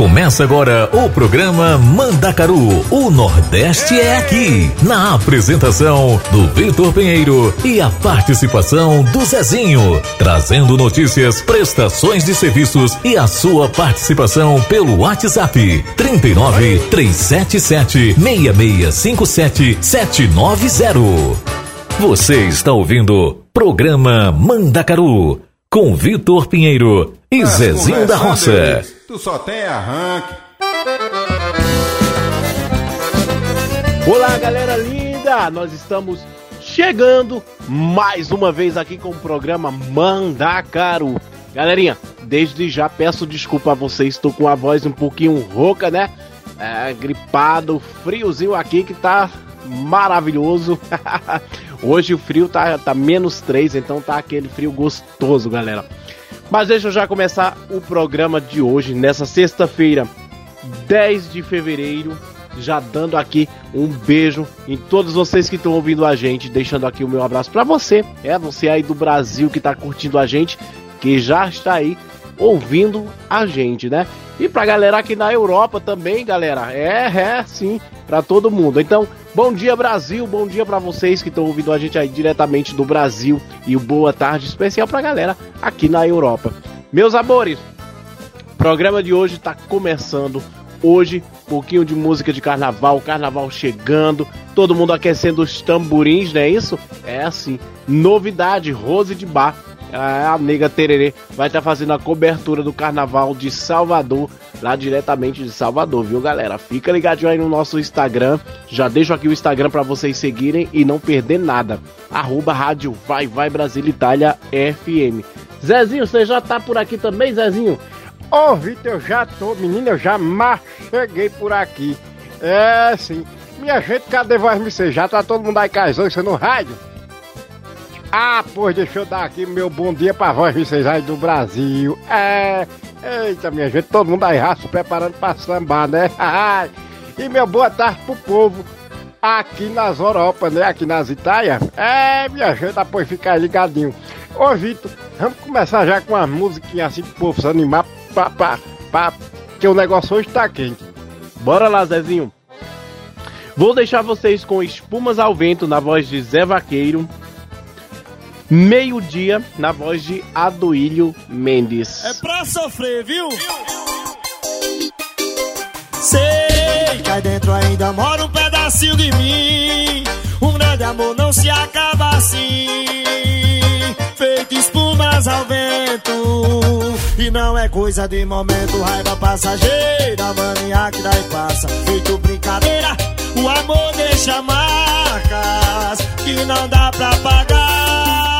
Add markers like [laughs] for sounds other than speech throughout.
Começa agora o programa Mandacaru. O Nordeste é aqui. Na apresentação do Vitor Pinheiro e a participação do Zezinho. Trazendo notícias, prestações de serviços e a sua participação pelo WhatsApp 39 377 6657 790. Você está ouvindo programa Mandacaru com Vitor Pinheiro e Zezinho da Roça. Tu só tem arranque. Olá, galera linda! Nós estamos chegando mais uma vez aqui com o programa Mandacaru. Galerinha, desde já peço desculpa a vocês, estou com a voz um pouquinho rouca, né? É, gripado, friozinho aqui que tá maravilhoso. [laughs] Hoje o frio tá, tá menos 3, então tá aquele frio gostoso, galera. Mas deixa eu já começar o programa de hoje, nessa sexta-feira, 10 de fevereiro. Já dando aqui um beijo em todos vocês que estão ouvindo a gente, deixando aqui o meu abraço para você, é você aí do Brasil que tá curtindo a gente, que já está aí ouvindo a gente, né? E pra galera aqui na Europa também, galera. É, é, sim, para todo mundo. Então, bom dia Brasil, bom dia para vocês que estão ouvindo a gente aí diretamente do Brasil e boa tarde especial pra galera aqui na Europa. Meus amores, o programa de hoje tá começando. Hoje, pouquinho de música de carnaval, carnaval chegando, todo mundo aquecendo os tamborins, não é isso? É assim, novidade, Rose de Bar a nega Tererê vai estar tá fazendo a cobertura do carnaval de Salvador, lá diretamente de Salvador, viu galera? Fica ligadinho aí no nosso Instagram. Já deixo aqui o Instagram para vocês seguirem e não perder nada. Arroba Rádio Vai Vai Brasil Itália FM. Zezinho, você já tá por aqui também, Zezinho? Ô, oh, Vitor, eu já tô, menino, eu já cheguei por aqui. É, sim. Minha gente, cadê voz me Já tá todo mundo aí casando, isso no rádio? Ah, pois deixa eu dar aqui meu bom dia pra voz vocês aí do Brasil. É, eita minha gente, todo mundo aí se preparando pra sambar, né? [laughs] e meu boa tarde pro povo aqui nas Europa, né? Aqui nas Itália. É, minha gente, depois ficar ligadinho. Ô Vitor, vamos começar já com uma musiquinha assim pro povo se animar pra, pra, pra, que o negócio hoje tá quente. Bora lá, Zezinho. Vou deixar vocês com espumas ao vento na voz de Zé Vaqueiro meio-dia, na voz de Aduílio Mendes. É pra sofrer, viu? Sei que aí dentro ainda mora um pedacinho de mim. Um grande amor não se acaba assim. Feito espumas ao vento. E não é coisa de momento, raiva passageira, mania que daí passa. Feito brincadeira, o amor deixa marcas que não dá pra pagar.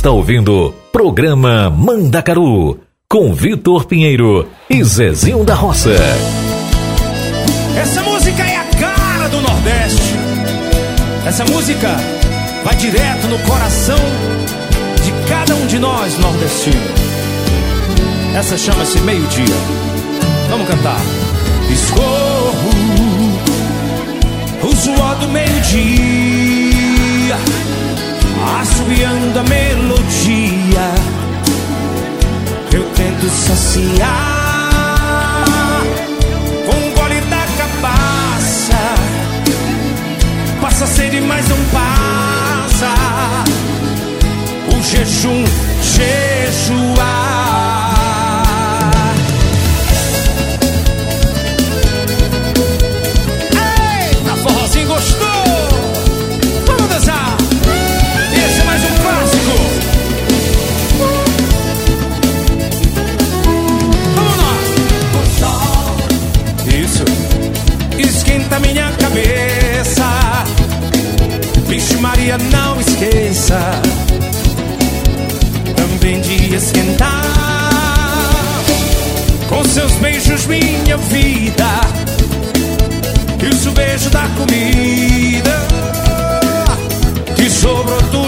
está ouvindo Programa Mandacaru com Vitor Pinheiro e Zezinho da Roça. Essa música é a cara do Nordeste. Essa música vai direto no coração de cada um de nós nordestinos. Essa chama-se Meio-Dia. Vamos cantar. Escorro o suor do meio-dia, assobiando a melodia. Eu tento saciar com um gole da cabaça. Passa a sede, mas não passa. O jejum jejuar. Também de esquentar Com seus beijos minha vida. E o beijo da comida. Que sobrou do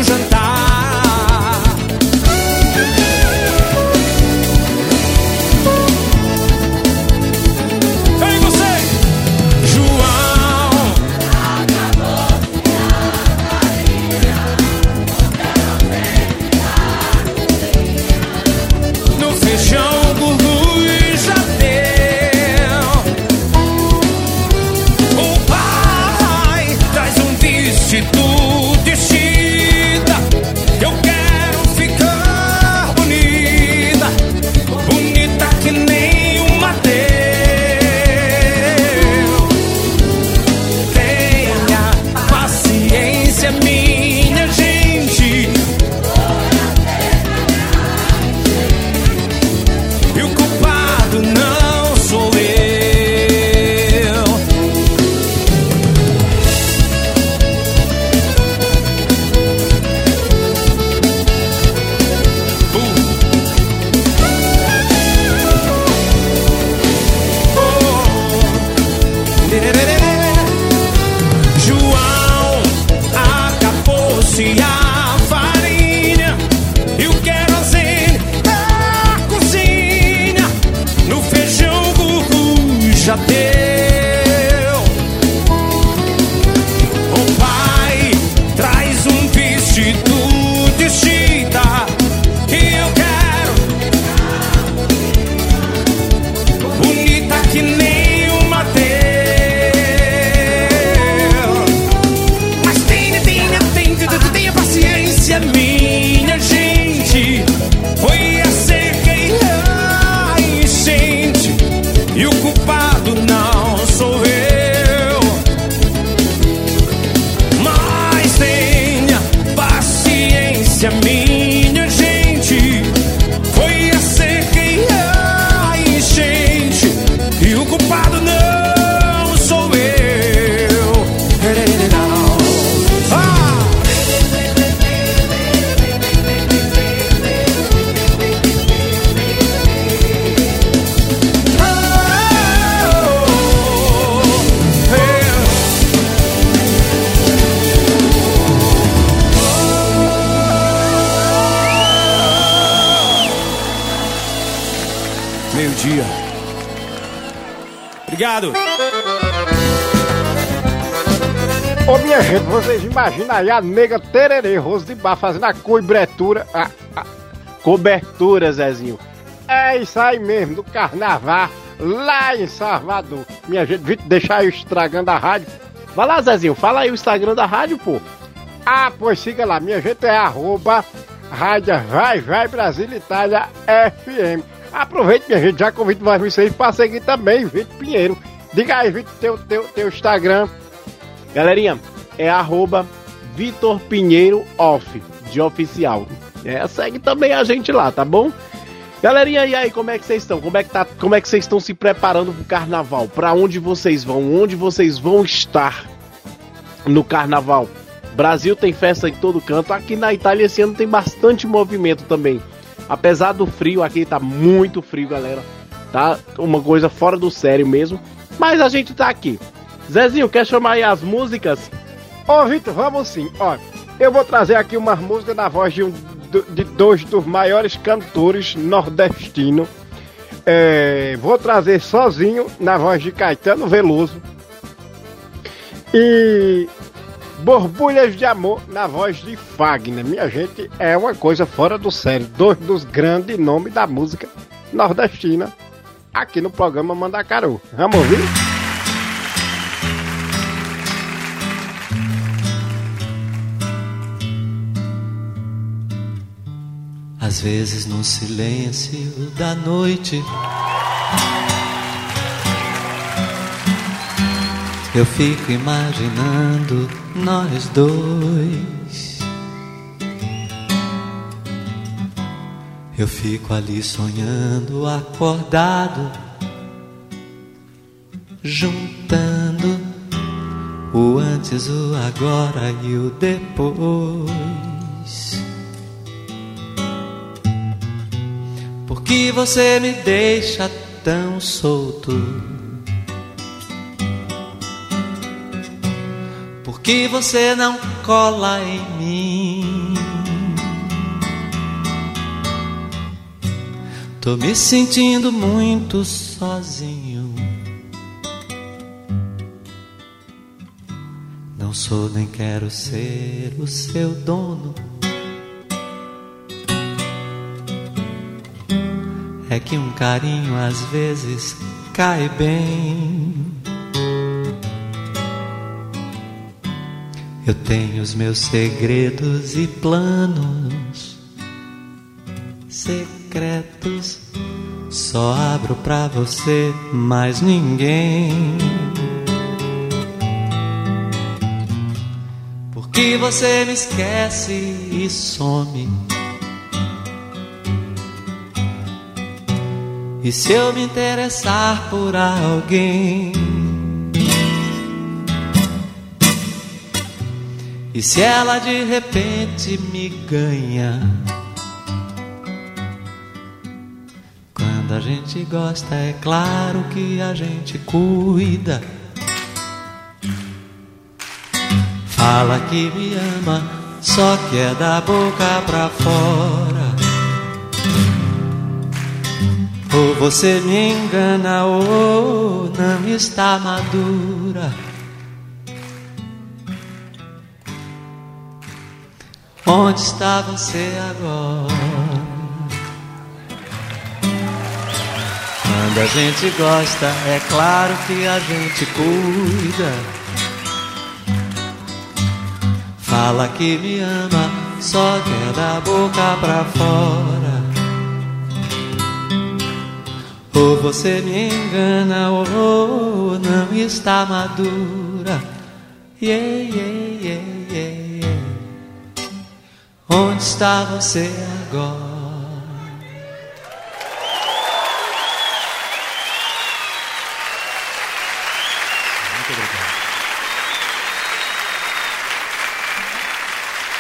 aí a nega tererê, Rose de Bar fazendo a cobertura. A, a- Cobertura, Zezinho. é isso aí mesmo, do carnaval, lá em Salvador. Minha gente, vi deixar eu estragando a rádio. Vai lá, Zezinho, fala aí o Instagram da rádio, pô. Ah, pois siga lá, minha gente é arroba Rádio Vai Vai Brasil Itália FM. Aproveite, minha gente, já convido mais vocês para seguir também, Vitor Pinheiro. Diga aí, Vitor, teu, teu, teu Instagram. Galerinha, é arroba Vitor Pinheiro Off, de oficial. É, segue também a gente lá, tá bom? Galerinha, e aí, como é que vocês estão? Como é que tá, como é que vocês estão se preparando pro carnaval? Pra onde vocês vão? Onde vocês vão estar no carnaval? Brasil tem festa em todo canto. Aqui na Itália esse ano tem bastante movimento também. Apesar do frio, aqui tá muito frio, galera. Tá uma coisa fora do sério mesmo. Mas a gente tá aqui. Zezinho, quer chamar aí as músicas? Ô, Vitor, vamos sim. Ó, eu vou trazer aqui uma música na voz de, um, de dois dos maiores cantores nordestinos. É, vou trazer sozinho na voz de Caetano Veloso. E Borbulhas de Amor na voz de Fagner. Minha gente, é uma coisa fora do sério. Dois dos grandes nomes da música nordestina aqui no programa Mandacaru. Vamos ouvir? Às vezes no silêncio da noite Eu fico imaginando nós dois. Eu fico ali sonhando, acordado, juntando o antes, o agora e o depois. Por que você me deixa tão solto? que você não cola em mim. Tô me sentindo muito sozinho. Não sou nem quero ser o seu dono. É que um carinho às vezes cai bem. Eu tenho os meus segredos e planos secretos. Só abro pra você, mais ninguém. Porque você me esquece e some. E se eu me interessar por alguém? E se ela de repente me ganha? Quando a gente gosta, é claro que a gente cuida. Fala que me ama, só que é da boca pra fora. Você me engana, ou não está madura. Onde está você agora? Quando a gente gosta, é claro que a gente cuida. Fala que me ama, só quer da boca pra fora. Ou você me engana, ou não está madura. Yeah, yeah, yeah. Onde está você agora?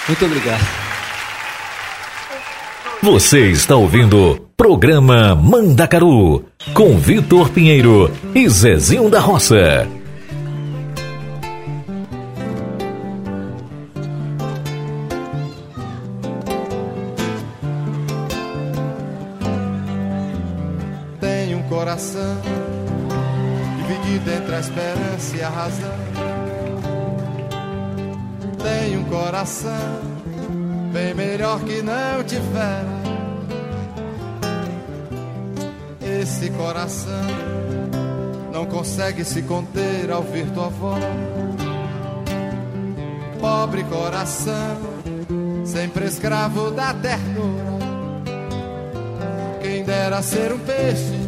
Muito obrigado. Você está ouvindo Programa Mandacaru com Vitor Pinheiro e Zezinho da Roça. Que não tivera. Esse coração não consegue se conter ao ouvir tua voz. Pobre coração, sempre escravo da ternura. Quem dera ser um peixe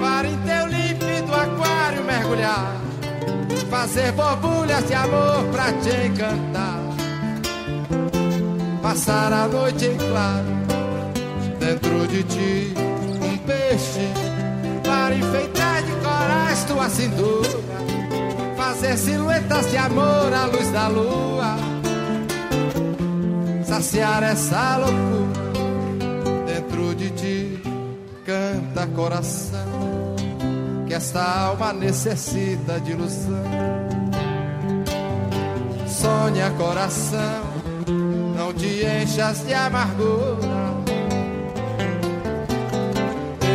para em teu límpido aquário mergulhar, fazer borbulhas de amor pra te encantar passar a noite em claro. Dentro de ti, um peixe para enfeitar de corais tua cintura. Fazer silhuetas de amor à luz da lua. saciar essa loucura dentro de ti. Canta coração, que esta alma necessita de ilusão. Sonha coração, não te enchas de amargura.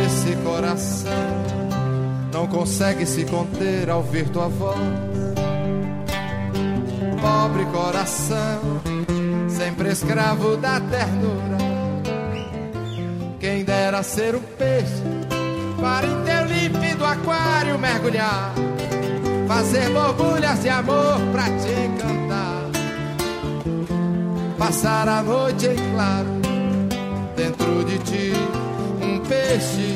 Esse coração não consegue se conter ao ver tua voz. Pobre coração, sempre escravo da ternura. Quem dera ser um peixe para em teu límpido aquário mergulhar, fazer borbulhas de amor pra te encantar, passar a noite em claro dentro de ti, um peixe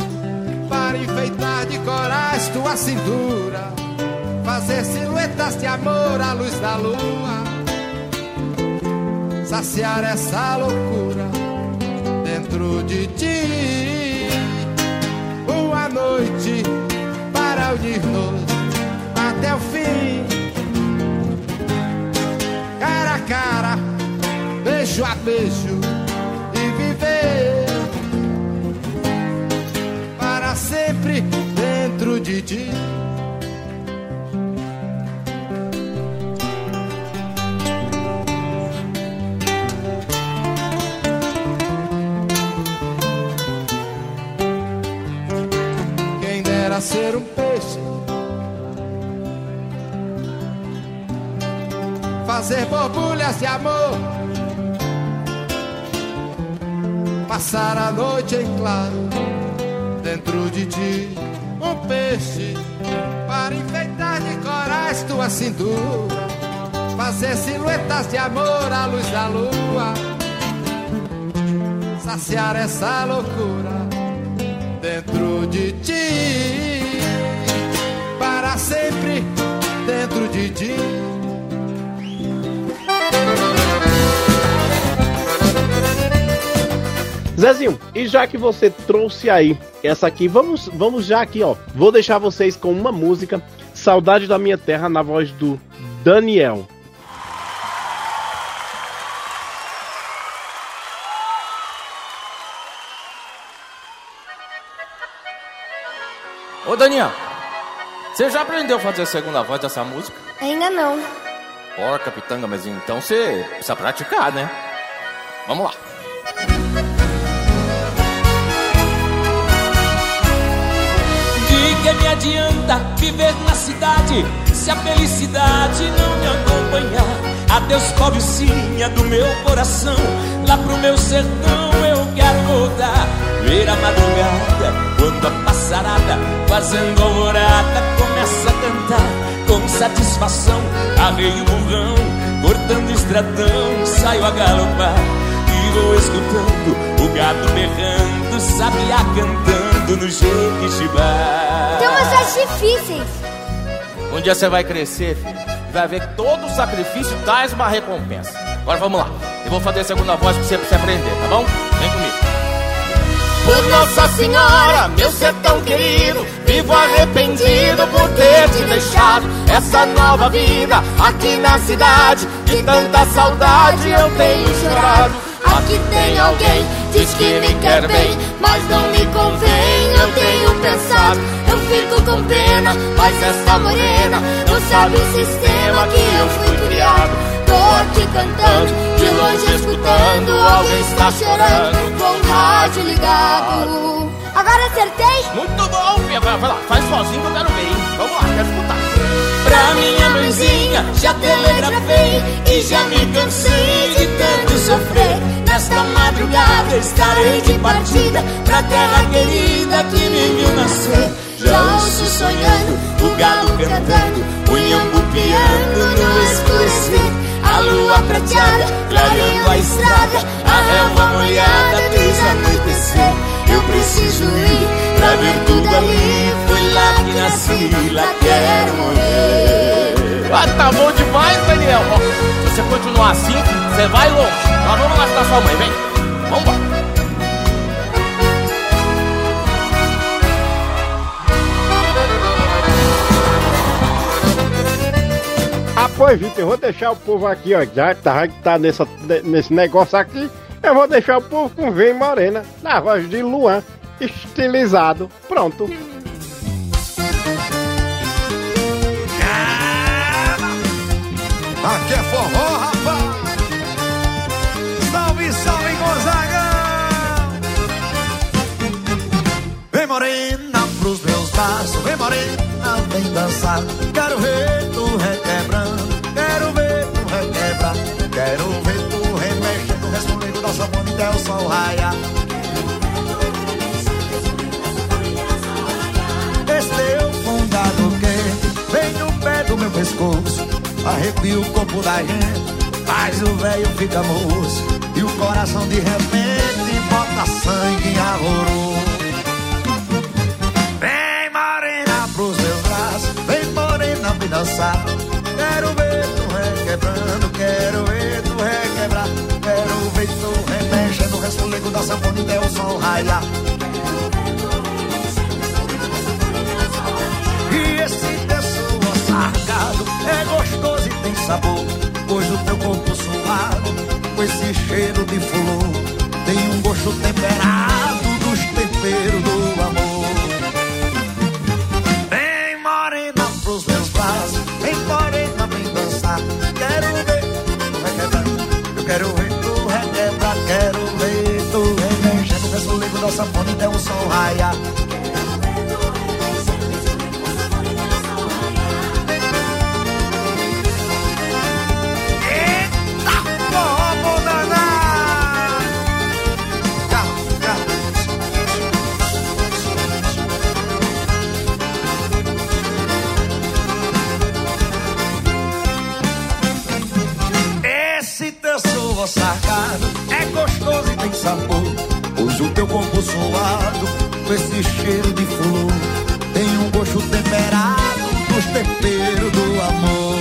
para enfeitar de corais tua cintura, fazer silhuetas de amor à luz da lua, saciar essa loucura dentro de ti. Uma noite para unir-nos até o fim, cara a cara, beijo a beijo e viver para sempre dentro de ti. Quem dera ser um peixe, fazer borbulhas de amor, passar a noite em claro dentro de ti um peixe para enfeitar de corais tua cintura, fazer silhuetas de amor à luz da lua, saciar essa loucura dentro de ti, para sempre dentro de ti. Zezinho, e já que você trouxe aí essa aqui, vamos, vamos já aqui, ó. Vou deixar vocês com uma música, Saudade da Minha Terra, na voz do Daniel. Ô Daniel, você já aprendeu a fazer a segunda voz dessa música? Ainda não. Porca, pitanga, mas então você precisa praticar, né? Vamos lá. Que me adianta viver na cidade se a felicidade não me acompanhar? Adeus, pobrecinha do meu coração, lá pro meu sertão eu quero voltar. Ver a madrugada, quando a passarada, fazendo alvorada, começa a cantar com satisfação. Arreio o burrão, cortando estradão, saio a galopar e vou escutando o gado berrando, sabiá cantando no Jequitibá. Tem umas coisas difíceis. Um dia você vai crescer, filho, e vai ver que todo sacrifício traz uma recompensa. Agora vamos lá. Eu vou fazer a segunda voz pra você, pra você aprender, tá bom? Vem comigo. Por Nossa Senhora, meu sertão querido, vivo arrependido por ter te deixado essa nova vida aqui na cidade. De tanta saudade eu tenho chorado. Aqui tem alguém, diz que me quer bem, mas não me convém. Eu tenho pensado, eu fico com pena, mas essa morena não sabe o sistema que eu fui criado. Tô aqui cantando, de longe escutando, alguém está chorando com o rádio ligado. Agora acertei? Muito bom, filha. Vai, lá, faz sozinho que eu quero ver, hein? Vamos lá, quero escutar. Pra minha mãezinha já telegrafei e já me cansei de. Nesta madrugada estarei de partida pra terra querida que me viu nascer. Já ouço sonhando, o galo cantando, o nhambu piando no escurecer. A lua prateada, clareando a estrada, a relva molhada fez anoitecer. Eu preciso ir pra ver tudo ali, foi lá que nasci, lá quero morrer. Ah, tá bom demais, Daniel. Ó, se você continuar assim, você vai longe. Nós vamos lá ajudar sua mãe, vem. Vamos lá. pois, Vitor, eu vou deixar o povo aqui, ó. Já que tá, tá nessa, nesse negócio aqui, eu vou deixar o povo com Vem Morena, na voz de Luan, estilizado. Pronto. Aqui é forró, rapaz. Salve, salve, Gonzaga. Vem morena pros meus braços, vem morena, vem dançar. Quero ver tu requebrando, quero ver tu requebrar. Quero ver tu remexendo, respondendo da sua até o sol raiar. Esse teu fungado quente vem no pé do meu pescoço, arrepia o corpo da gente, faz o velho fica moço e o coração de repente bota sangue em arroro. Vem morena pros meus braços, vem morena me dançar. Quero ver tu requebrando, quero ver tu requebrar, quero ver tu remexendo, resfolego da sanfona até o sol raiar. Sabor, pois o teu corpo suado, com esse cheiro de flor, tem um gosto temperado dos temperos do amor. Vem morena pros meus braços, vem morena, vem dançar. Quero ver tu requebrar, eu quero ver tu requebrar, quero ver tu remexendo, vê o ligo da sanfona e o sol raiar. O teu corpo suado, com esse cheiro de flor, tem um gosto temperado dos temperos do amor.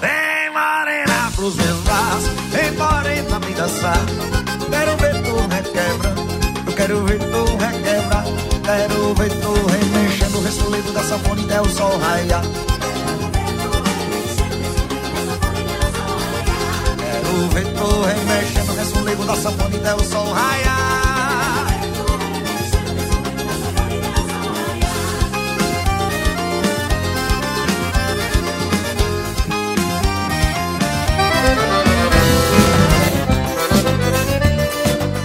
Vem morena pros meus braços, vem morena me dançar. Quero ver tu requebra, eu quero ver tu requebrar. Quero ver tu remexendo o resfolego da sanfona até o sol raiar. Quero ver tu remexendo o resfolego da sanfona até o sol raiar.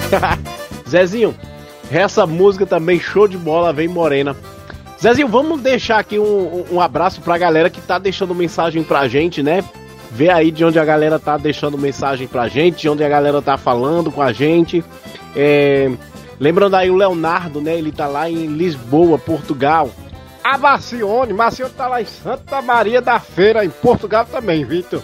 [laughs] Zezinho, essa música também show de bola, vem morena. Zezinho, vamos deixar aqui um, um abraço pra galera que tá deixando mensagem pra gente, né? Vê aí de onde a galera tá deixando mensagem pra gente, de onde a galera tá falando com a gente. É, lembrando aí o Leonardo, né? Ele tá lá em Lisboa, Portugal. A Marcione, Marcione tá lá em Santa Maria da Feira, em Portugal também, Vitor.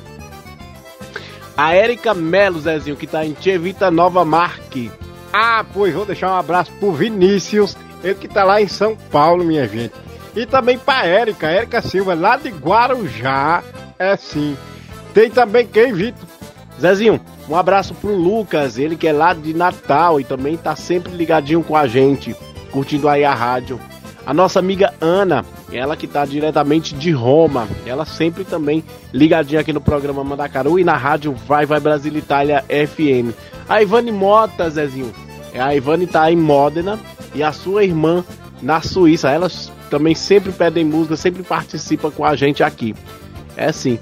A Érica Melo, Zezinho, que tá em Chevita Nova Marque. Ah, pois vou deixar um abraço pro Vinícius, ele que tá lá em São Paulo, minha gente. E também pra Érica, Érica Silva, lá de Guarujá. É sim. Tem também quem, Vitor? Zezinho, um abraço pro Lucas, ele que é lá de Natal e também tá sempre ligadinho com a gente, curtindo aí a rádio. A nossa amiga Ana, ela que tá diretamente de Roma, ela sempre também ligadinha aqui no programa Mandacaru e na rádio Vai Vai Brasil Itália FM. A Ivane Mota, Zezinho, é, a Ivane tá em Módena e a sua irmã na Suíça. Elas também sempre pedem música, sempre participam com a gente aqui. É assim.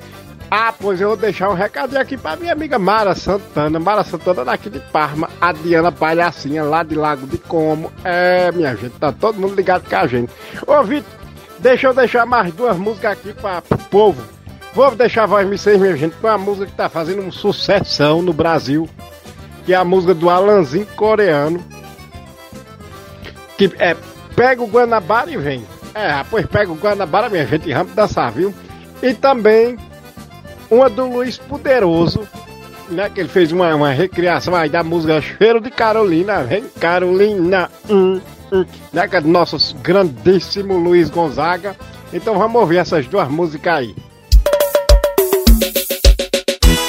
Ah, pois eu vou deixar um recadinho aqui pra minha amiga Mara Santana. Mara Santana daqui de Parma. A Diana Palhacinha lá de Lago de Como. É, minha gente, tá todo mundo ligado com a gente. Ô, Vitor, deixa eu deixar mais duas músicas aqui pra, pro povo. Vou deixar a voz me ser, minha gente, com uma música que tá fazendo uma sucessão no Brasil. Que é a música do Alanzinho coreano. Que é Pega o Guanabara e vem. É, pois pega o Guanabara, minha gente, e vamos dançar, viu? E também uma do Luiz Poderoso, né? Que ele fez uma, uma recriação aí da música Cheiro de Carolina, vem Carolina, hum, hum, né? Que é do nosso grandíssimo Luiz Gonzaga. Então vamos ouvir essas duas músicas aí.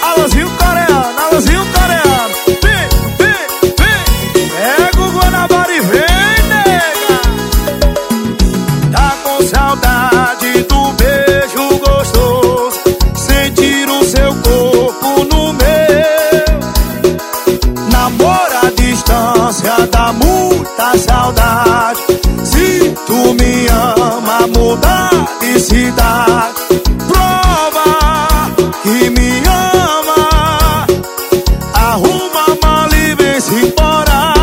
Alôzinho coreano, alôzinho coreano. Vem, vem, vem. Pega o Guanabara e vem, nega. Tá com saudade do beijo me ama, mudar de cidade. Prova que me ama. Arruma a mala e vem-se embora.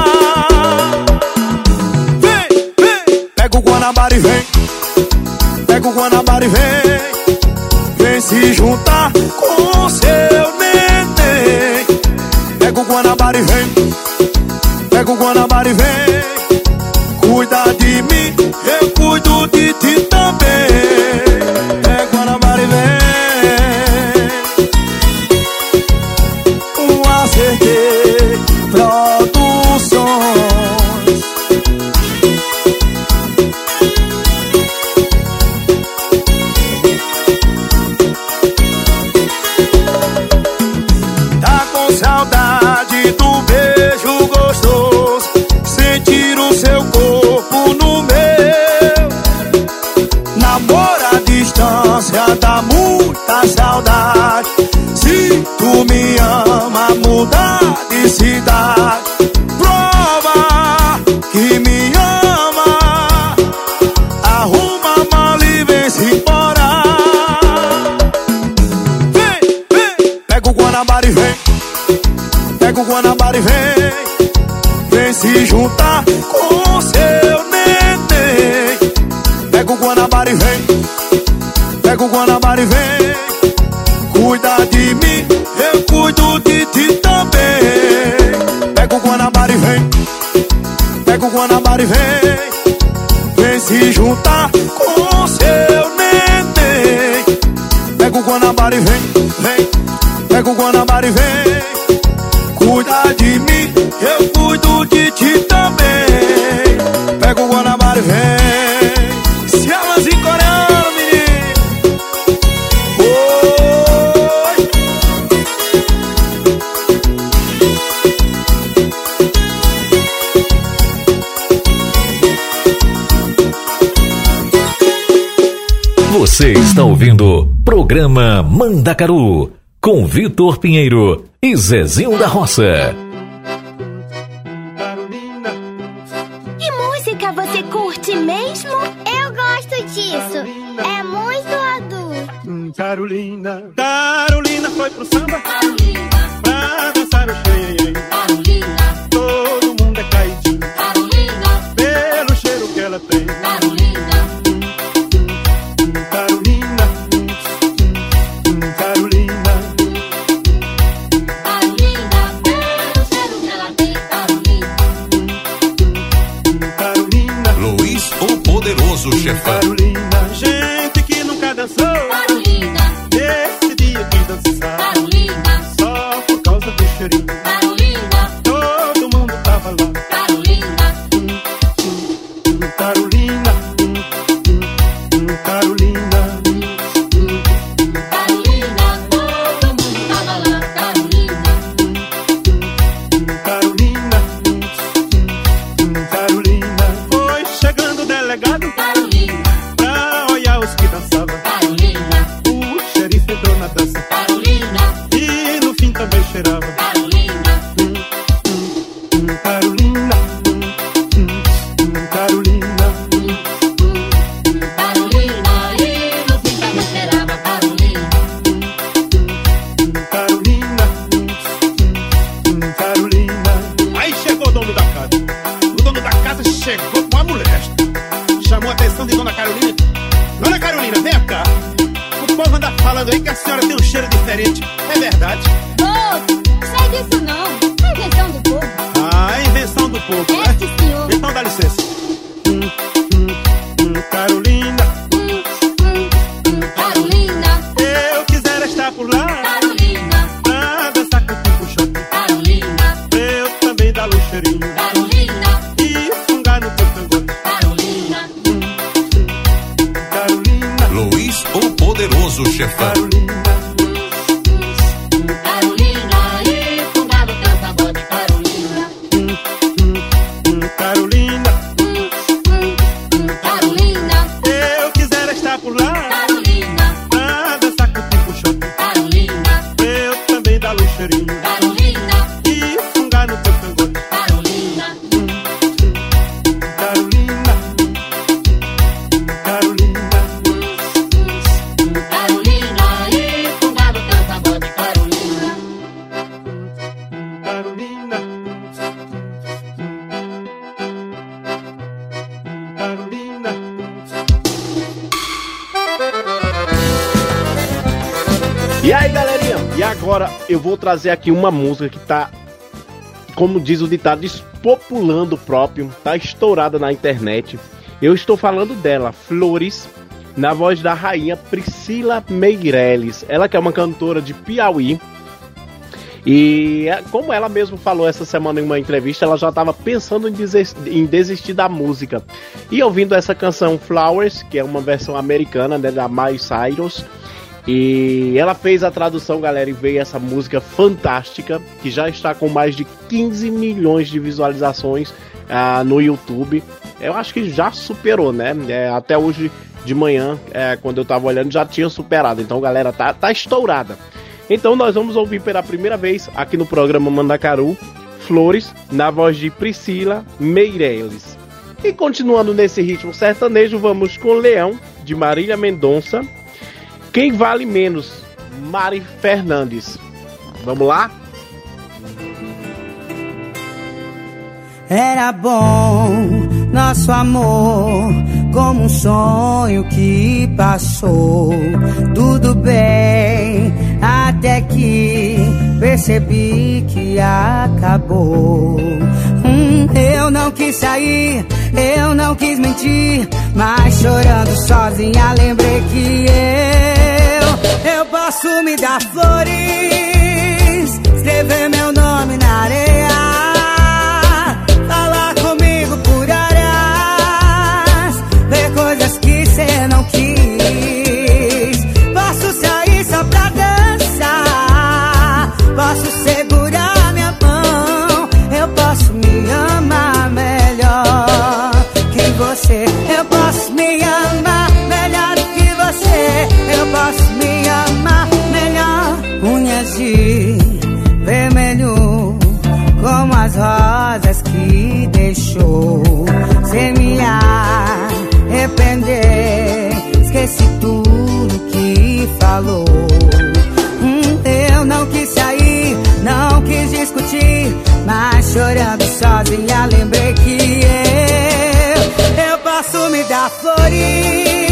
Vem, vem. Pega o Guanabara e vem. Pega o Guanabara e vem. Vem se juntar com seu neném. Pega o Guanabara e vem. Pega o Guanabara e vem. Hit, mudar de cidade. Prova que me ama. Arruma a mala e vem-se embora. Vem, vem, pega o Guanabara e vem. Pega o Guanabara e vem. Vem se juntar com na vem Vem se juntar com seu neném. Pega o Guanabara e vem, vem Pega o Guanabara Você está ouvindo programa Mandacaru com Vitor Pinheiro e Zezinho da Roça. trazer aqui uma música que tá, como diz o ditado, despopulando o próprio, tá estourada na internet. Eu estou falando dela, Flores, na voz da rainha Priscila Meirelles. Ela que é uma cantora de Piauí. E é, como ela mesma falou essa semana em uma entrevista, ela já estava pensando em desistir, em desistir, da música. E ouvindo essa canção Flowers, que é uma versão americana né, da Miley Cyrus, e ela fez a tradução, galera, e veio essa música fantástica, que já está com mais de 15 milhões de visualizações uh, no YouTube. Eu acho que já superou, né? É, até hoje de manhã, é, quando eu tava olhando, já tinha superado. Então, galera, tá, tá estourada. Então, nós vamos ouvir pela primeira vez aqui no programa Mandacaru Flores, na voz de Priscila Meireles. E continuando nesse ritmo sertanejo, vamos com Leão, de Marília Mendonça quem vale menos? Mari Fernandes. Vamos lá? Era bom nosso amor, como um sonho que passou. Tudo bem, até que percebi que acabou. Hum, eu não quis sair, eu não quis mentir, mas chorando sozinha lembrei que eu eu posso me dar flores, escrever meu nome na areia, as rosas que deixou. Sem me arrepender, esqueci tudo que falou. Hum, eu não quis sair, não quis discutir, mas chorando sozinha lembrei que eu, eu posso me dar flores,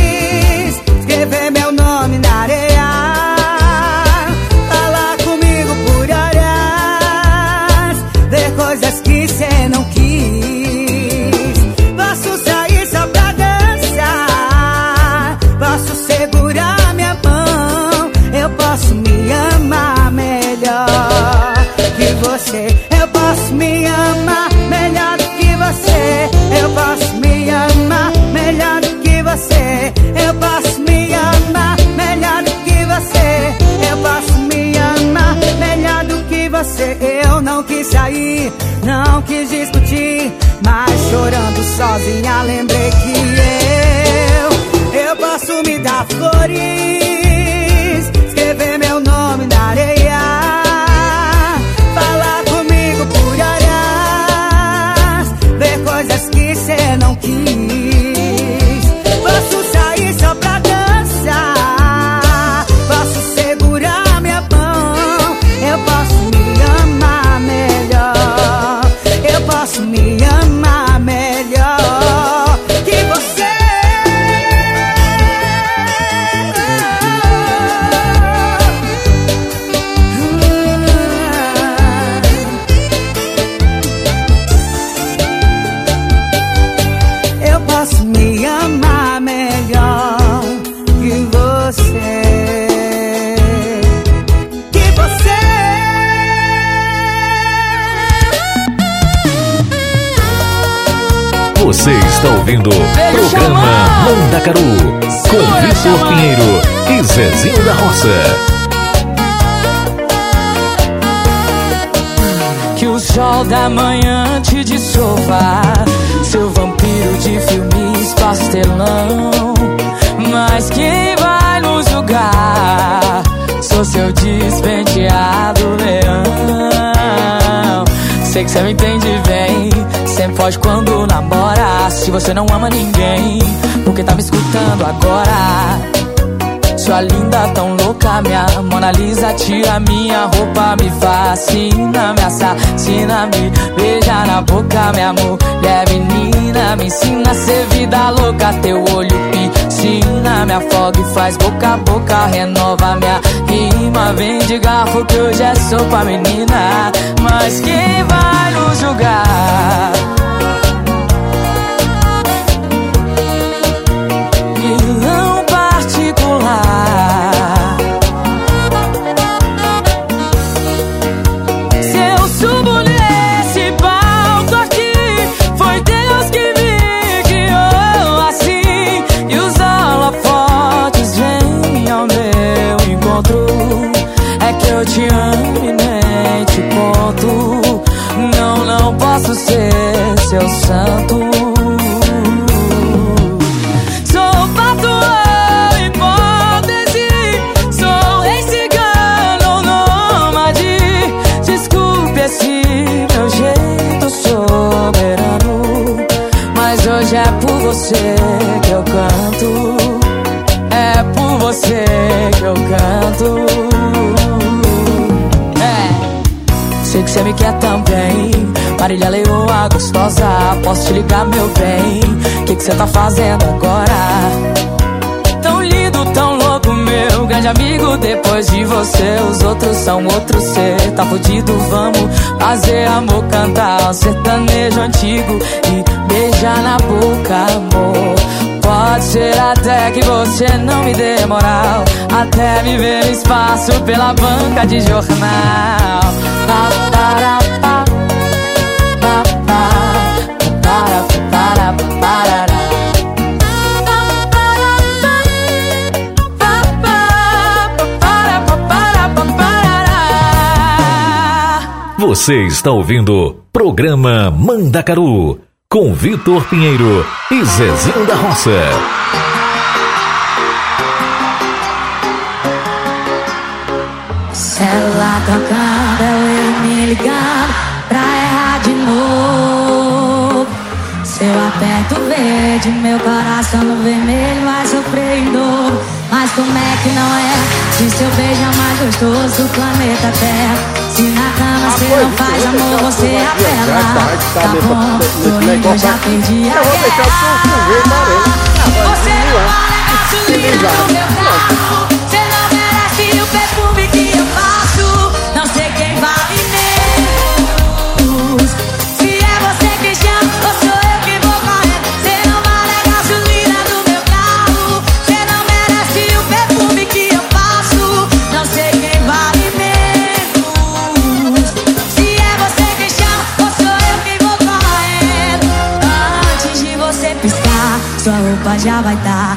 não quis discutir, mas chorando sozinha lembrei que eu eu posso me dar flores, Você está ouvindo o programa Mandacaru com Vitor Pinheiro e Zezinho da Roça. Que o sol da manhã te dissolva Seu vampiro de filmes pastelão. Mas quem vai nos julgar? Sou seu despenteado leão. Sei que você me entende bem Sempre pode quando namora. Se você não ama ninguém Porque tá me escutando agora sua linda, tão louca, minha Mona Lisa Tira minha roupa, me fascina Me assassina, me beija na boca Minha mulher menina Me ensina a ser vida louca Teu olho piscina Me afoga e faz boca a boca Renova minha rima vem de garfo que hoje é sopa, menina. Mas quem vai nos julgar? Santo. Sou patrão hipótese Sou rei cigano nômade. Desculpe esse meu jeito soberano Mas hoje é por você que eu canto. É por você que eu canto. É. Sei que você me quer também Marília Leoa gostosa Posso te ligar meu bem? Que que você tá fazendo agora? Tão lindo, tão louco meu grande amigo Depois de você os outros são outros Cê tá fudido, vamos fazer amor Cantar sertanejo antigo E beijar na boca, amor. Pode ser até que você não me dê moral Até me ver no espaço pela banca de jornal. Pa, pa, Você está ouvindo Programa Mandacaru com Vitor Pinheiro e Zezinho da Roça. Celular tocando, é eu me ligando pra errar de novo. Se eu aperto verde, meu coração no vermelho vai sofrer em dor. Mas como é que não é? Se seu beijo é mais gostoso do planeta Terra. Se na você não faz amor, você apela. Tá bom, tô indo, já perdi a guerra. Você não vale a gasolina do meu carro. Já vai estar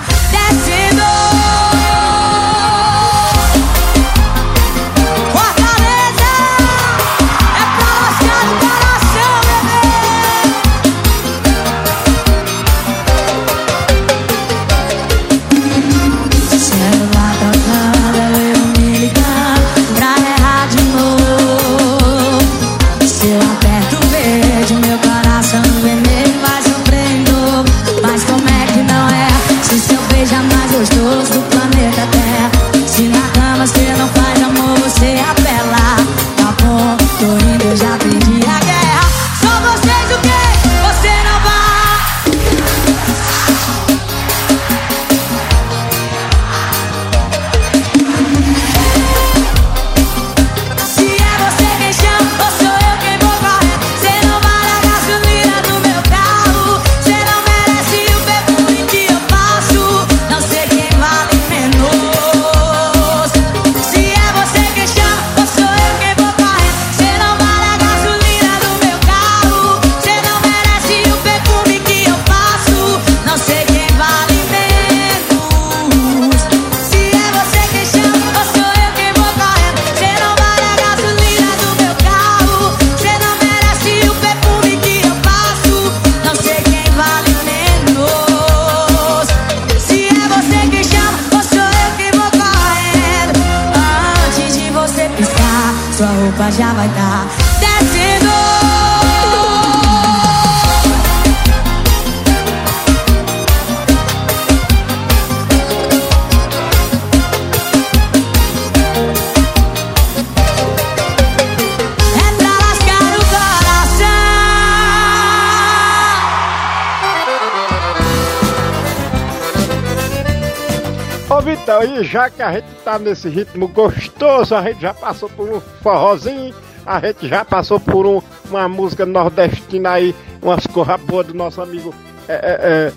já que a gente tá nesse ritmo gostoso, a gente já passou por um forrozinho, a gente já passou por um, uma música nordestina aí, umas corra boas do nosso amigo é, é,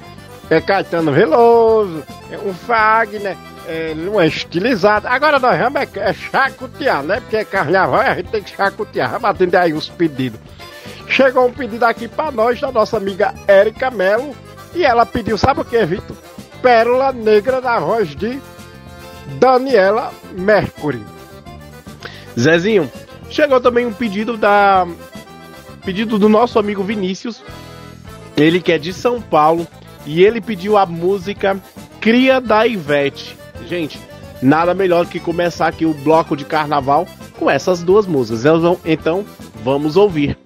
é, é Caetano Veloso, é um Fagner, é, uma estilizada. Agora nós vamos é, chacotear, né? Porque é carnaval, a gente tem que chacotear, vamos atender aí os pedidos. Chegou um pedido aqui para nós da nossa amiga Érica Melo e ela pediu, sabe o que, Vitor? Pérola Negra da voz de Daniela Mercury. Zezinho, chegou também um pedido da pedido do nosso amigo Vinícius. Ele que é de São Paulo e ele pediu a música Cria da Ivete. Gente, nada melhor que começar aqui o bloco de carnaval com essas duas músicas. Então, vamos ouvir.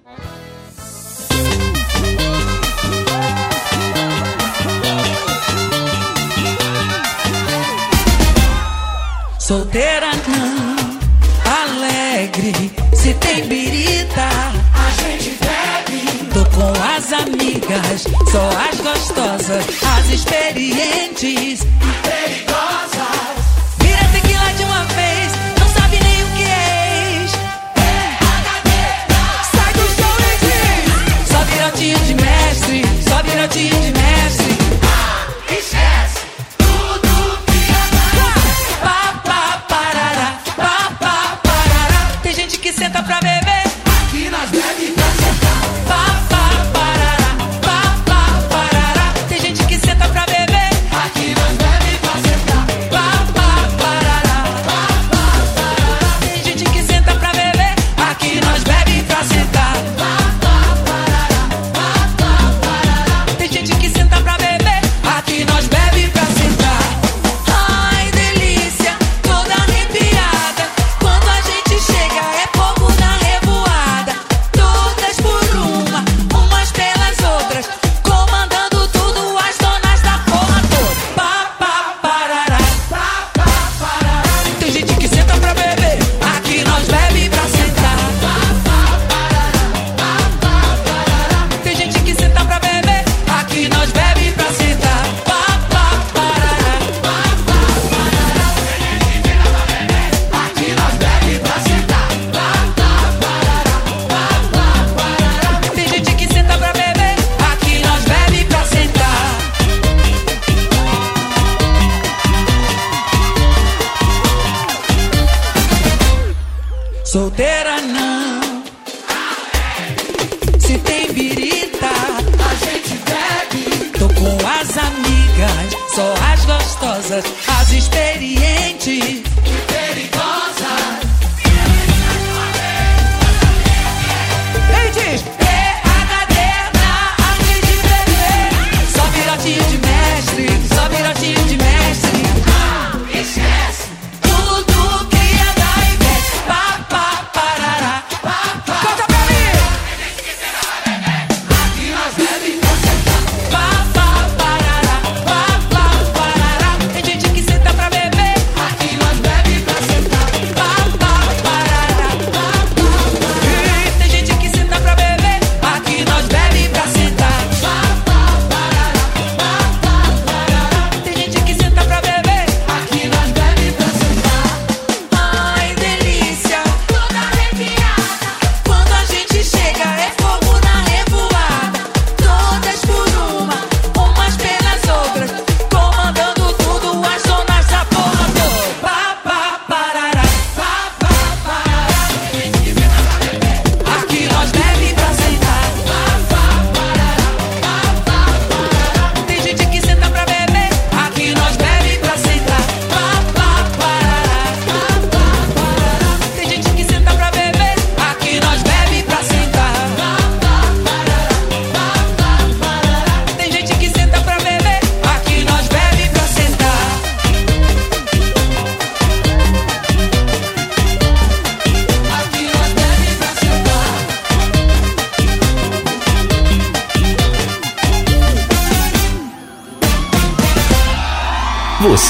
Solteira não, alegre. Se tem birita, a gente bebe. Tô com as amigas, só as gostosas, as experientes e perigosas. Vira tequila de uma vez, não sabe nem o que é ex. Sai do chão e diz: Só virotinha de mestre, só virotinha de mestre.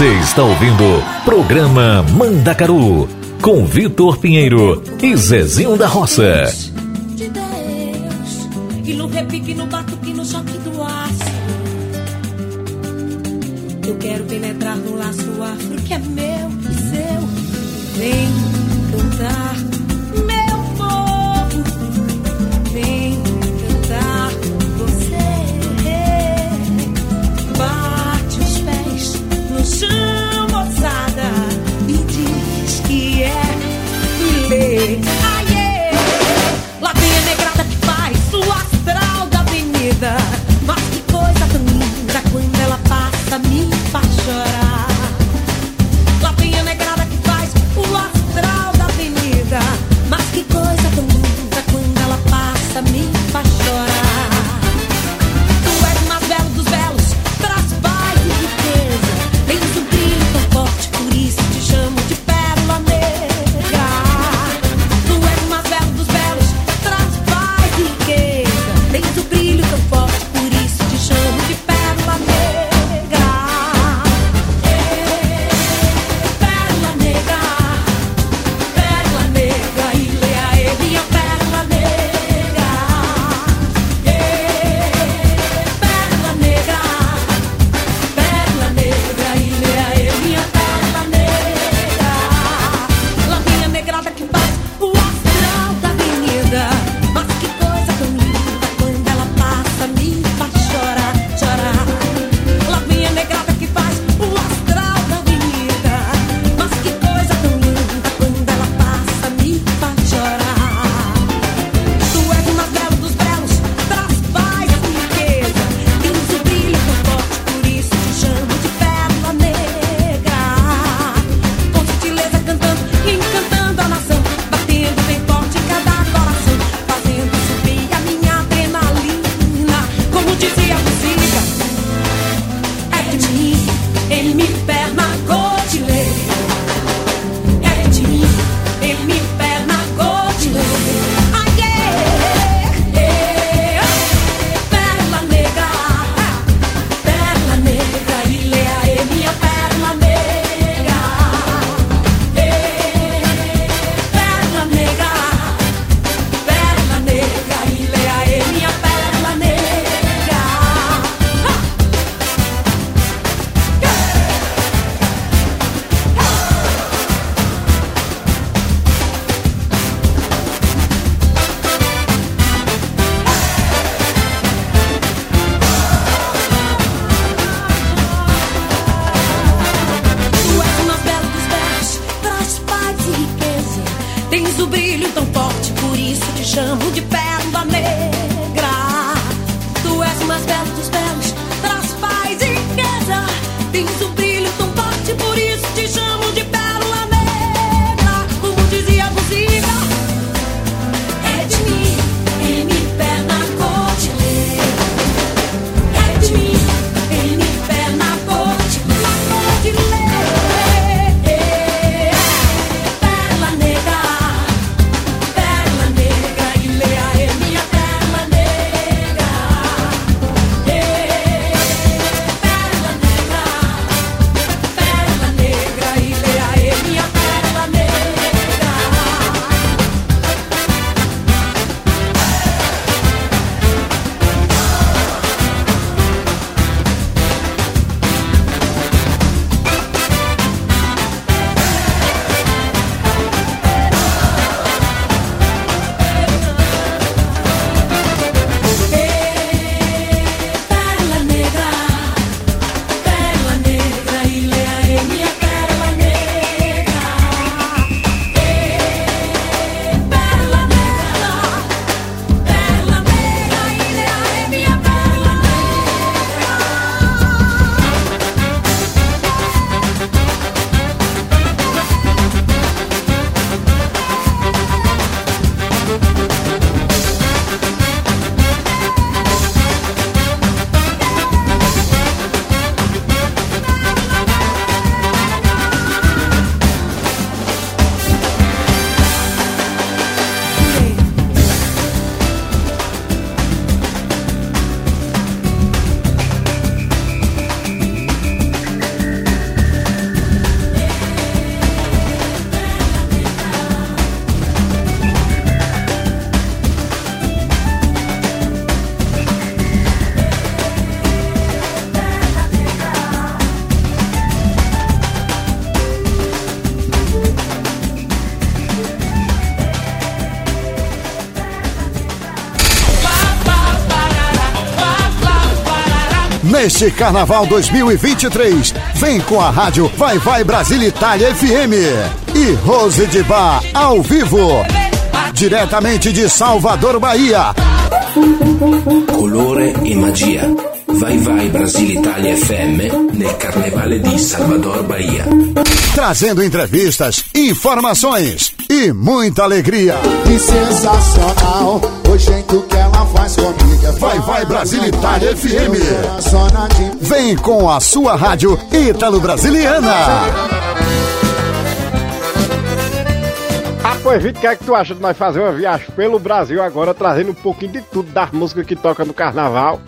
Você está ouvindo Programa Mandacaru com Vitor Pinheiro e Zezinho da Roça. Neste Carnaval 2023, vem com a rádio Vai Vai Brasil Itália FM e Rose de Bar ao vivo, diretamente de Salvador, Bahia. Colore e magia. Vai vai Brasil Italia FM nel Carnevale di Salvador Bahia. Trazendo entrevistas, informações e muita alegria. Que sensacional, o jeito que ela faz comigo é Vai Vai Brasil Itália FM. De Vem com a sua rádio Ítalo Brasiliana. Ah, pois, Vitor, o que é que tu acha de nós fazer uma viagem pelo Brasil agora, trazendo um pouquinho de tudo das músicas que toca no carnaval?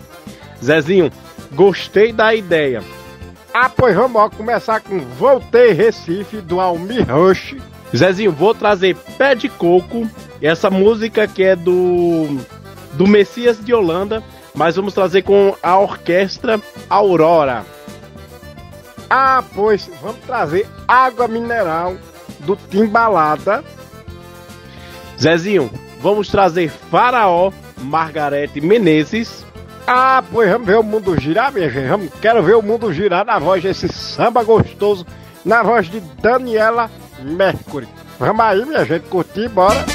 Zezinho, gostei da ideia. Ah, pois vamos começar com Voltei Recife, do Almir Rush. Zezinho, vou trazer Pé de Coco, essa música que é do do Messias de Holanda, mas vamos trazer com a orquestra Aurora. Ah, pois, vamos trazer Água Mineral, do Timbalada. Zezinho, vamos trazer Faraó, Margarete Menezes. Ah, pois vamos ver o mundo girar, minha gente. Vamos, quero ver o mundo girar na voz desse samba gostoso, na voz de Daniela Mercury. Vamos aí, minha gente, curtir, bora.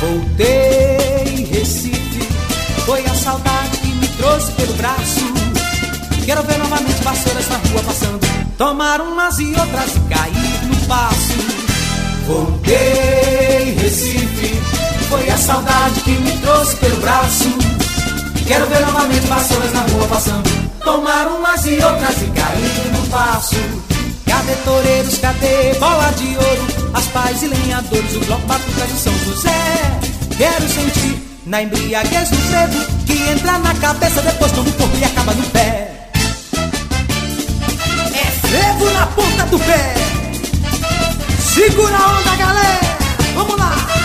Voltei, Recife, foi a saudade que me trouxe pelo braço. Quero ver novamente vassouras na rua passando, tomar umas e outras e cair no passo. Voltei, Recife, foi a saudade que me trouxe pelo braço. Quero ver novamente vassouras na rua passando, tomar umas e outras e cair no passo. Cadê toureiros, cadê bola de ouro? As pais e lenhadores, o bloco batuca de São José. Quero sentir na embriaguez do frevo que entra na cabeça, depois toma o corpo e acaba no pé. É frevo na ponta do pé. Segura a onda, galera. Vamos lá.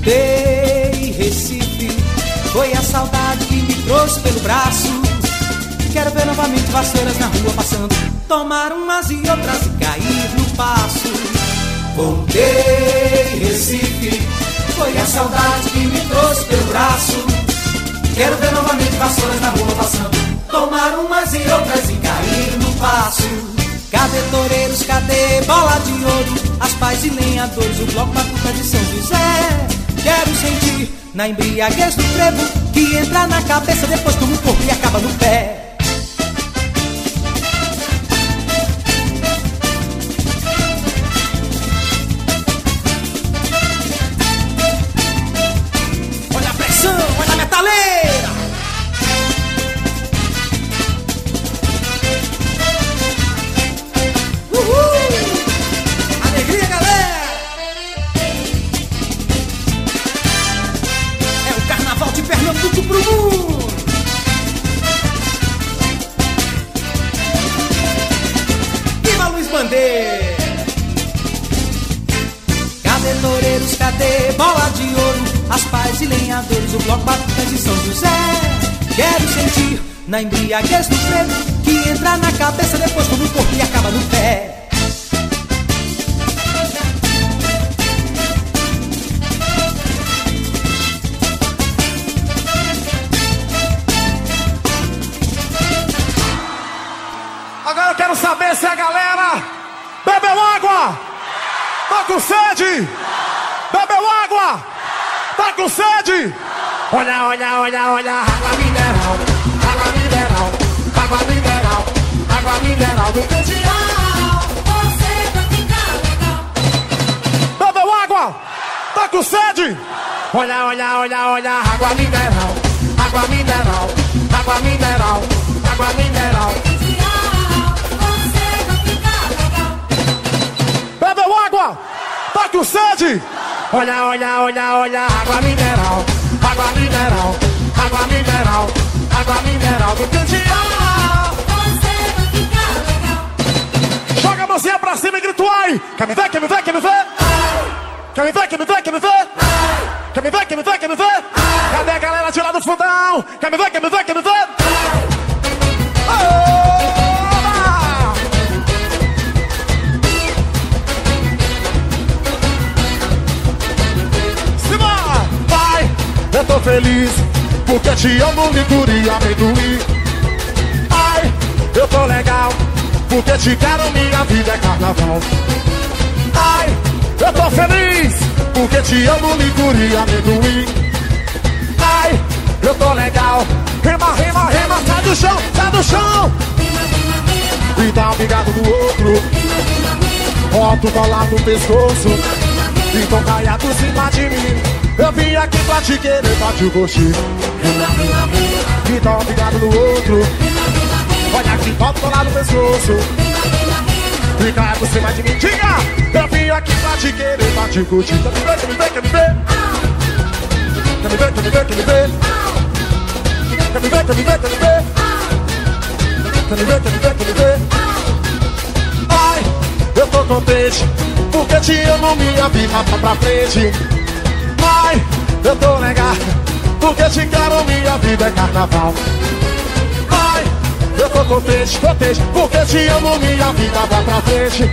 Voltei, Recife. Foi a saudade que me trouxe pelo braço. Quero ver novamente vassouras na rua passando, tomar umas e outras e cair no passo. Voltei, Recife, foi a saudade que me trouxe pelo braço. Quero ver novamente vassouras na rua passando, tomar umas e outras e cair no passo. Cadê toureiros, cadê bola de ouro? As pais e lenhadores, o bloco batuca de São José. Quero sentir na embriaguez do frevo que entra na cabeça, depois toma o corpo e acaba no pé. Olha a pressão, olha a metaleira. Na embriaguez do frevo que entra na cabeça, depois toma no corpo e acaba no pé. Agora eu quero saber se a galera bebeu água. Tá com sede? Bebeu água? Tá com sede? Olha, olha, olha, olha, água mineral, água mineral, água mineral do Candial. Você vai ficar legal. Bebeu água? Tá com sede? Olha, olha, olha, olha, água mineral, água mineral, água mineral, água mineral. Bebeu água? Tá com sede? Olha, olha, olha, olha, água mineral, água mineral, água mineral, água mineral do Candial. mãozinha pra cima e grito ai. Quer me ver, quer me ver, quer me ver? Quer me ver, quer me ver, quer me ver? Quer me ver, quer me ver, quer me ver? Cadê a galera de lá do fundão? Quer me ver, quer me ver, quer me ver? Simba, vai, eu tô feliz porque te amo, liguria, amendoim. Ai, eu tô legal porque te quero, minha vida é carnaval. Ai, eu tô feliz porque te amo, licor e amendoim. Ai, eu tô legal. Rima, rima, rima, sai do chão, sai do chão. E dá um bigado do outro. Bota colado no pescoço. Então caia por cima de mim. Eu vim aqui pra te querer, pra te curtir. E dá um bigado no outro. Olha aqui, bota colado no pescoço. Caia por cima de mim. Diga! Eu vim aqui pra te querer, pra te curtir. Quer me ver, quer me ver, quer me ver? Quer me ver, quer me ver, quer me ver? Quer me ver, quer me ver, quer me ver? Quer me ver, quer me ver, quer me ver? Ai, eu tô contente Porque te amo, minha vida tá pra frente Ai, eu tô legal Porque te quero, minha vida é carnaval tô contente, contente Porque te amo, minha vida vai pra frente.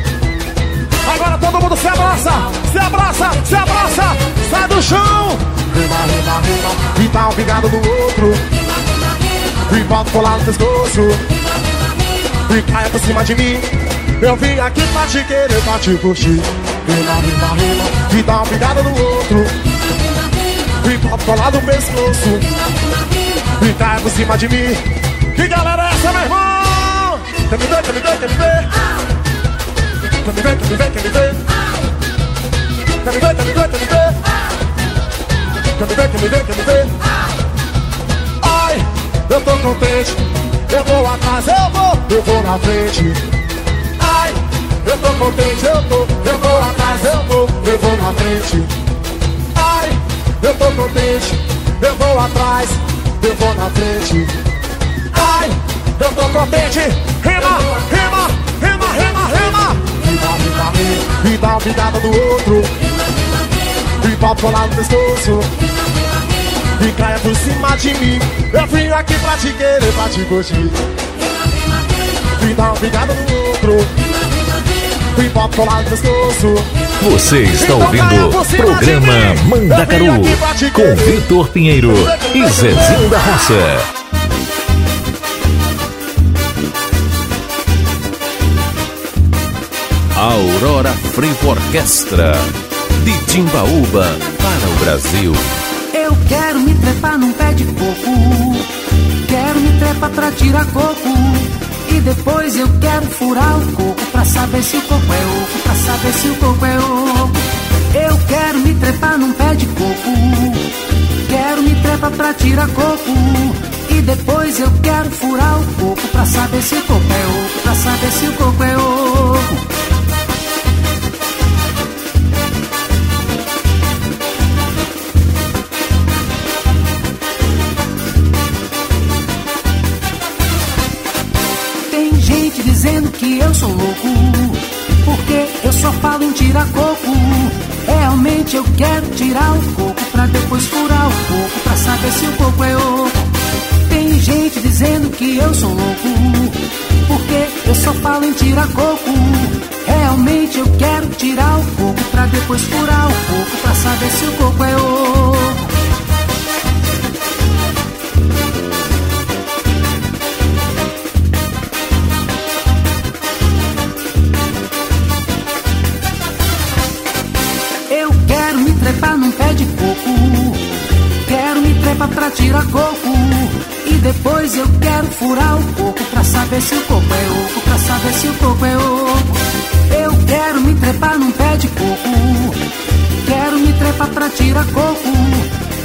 Agora todo mundo se abraça, se abraça, se abraça Sai do chão. Rima, rima, rima E tá um pingado do outro. E bota colar no pescoço. E caia por cima de mim. Eu vim aqui pra te querer, pra te curtir. Rima, rima, rima E dá uma pingada no outro. E bota colar no pescoço. E caia por cima de mim. Que galera essa, meu irmão? Quer me ver, quer me ver, quer me ver? Quer me ver, quer me ver, quer me ver? Quer me ver, quer me ver, quer me ver? Quer me ver, quer me ver, quer me ver? Ai, eu tô contente Eu vou atrás, eu vou, eu vou na frente Ai, eu tô contente, eu tô Eu vou atrás, eu vou, eu vou na frente Ai, eu tô contente Eu vou atrás, eu vou na frente eu tô contente Rima, rima, rima, rima, rima. Rima, rima, rima E dá uma pingada do outro. E bota colar no pescoço e caia por cima de mim. Eu vim aqui pra te querer, pra te curtir. E dá uma pingada no outro. E bota colar no pescoço Você está Então ouvindo o programa. Mandacaru com. Vitor Pinheiro e Zezinho da Roça. Aurora Frevo Orquestra de Timbaúba para o Brasil. Eu quero me trepar num pé de coco. Quero me trepar pra tirar coco. E depois eu quero furar o coco pra saber se o coco é oco. Pra saber se o coco é oco. Eu quero me trepar num pé de coco. Quero me trepar pra tirar coco. E depois eu quero furar o coco pra saber se o coco é oco. Pra saber se o coco é oco. Dizendo que eu sou louco, porque eu só falo em tirar coco. Realmente eu quero tirar o coco pra depois furar o coco pra saber se o coco é oco. Tem gente dizendo que eu sou louco, porque eu só falo em tirar coco. Realmente eu quero tirar o coco pra depois furar o coco pra saber se o coco é oco. Tirar coco. E depois eu quero furar o coco pra saber se o coco é oco. Pra saber se o coco é oco. Eu quero me trepar num pé de coco. Quero me trepar pra tirar coco.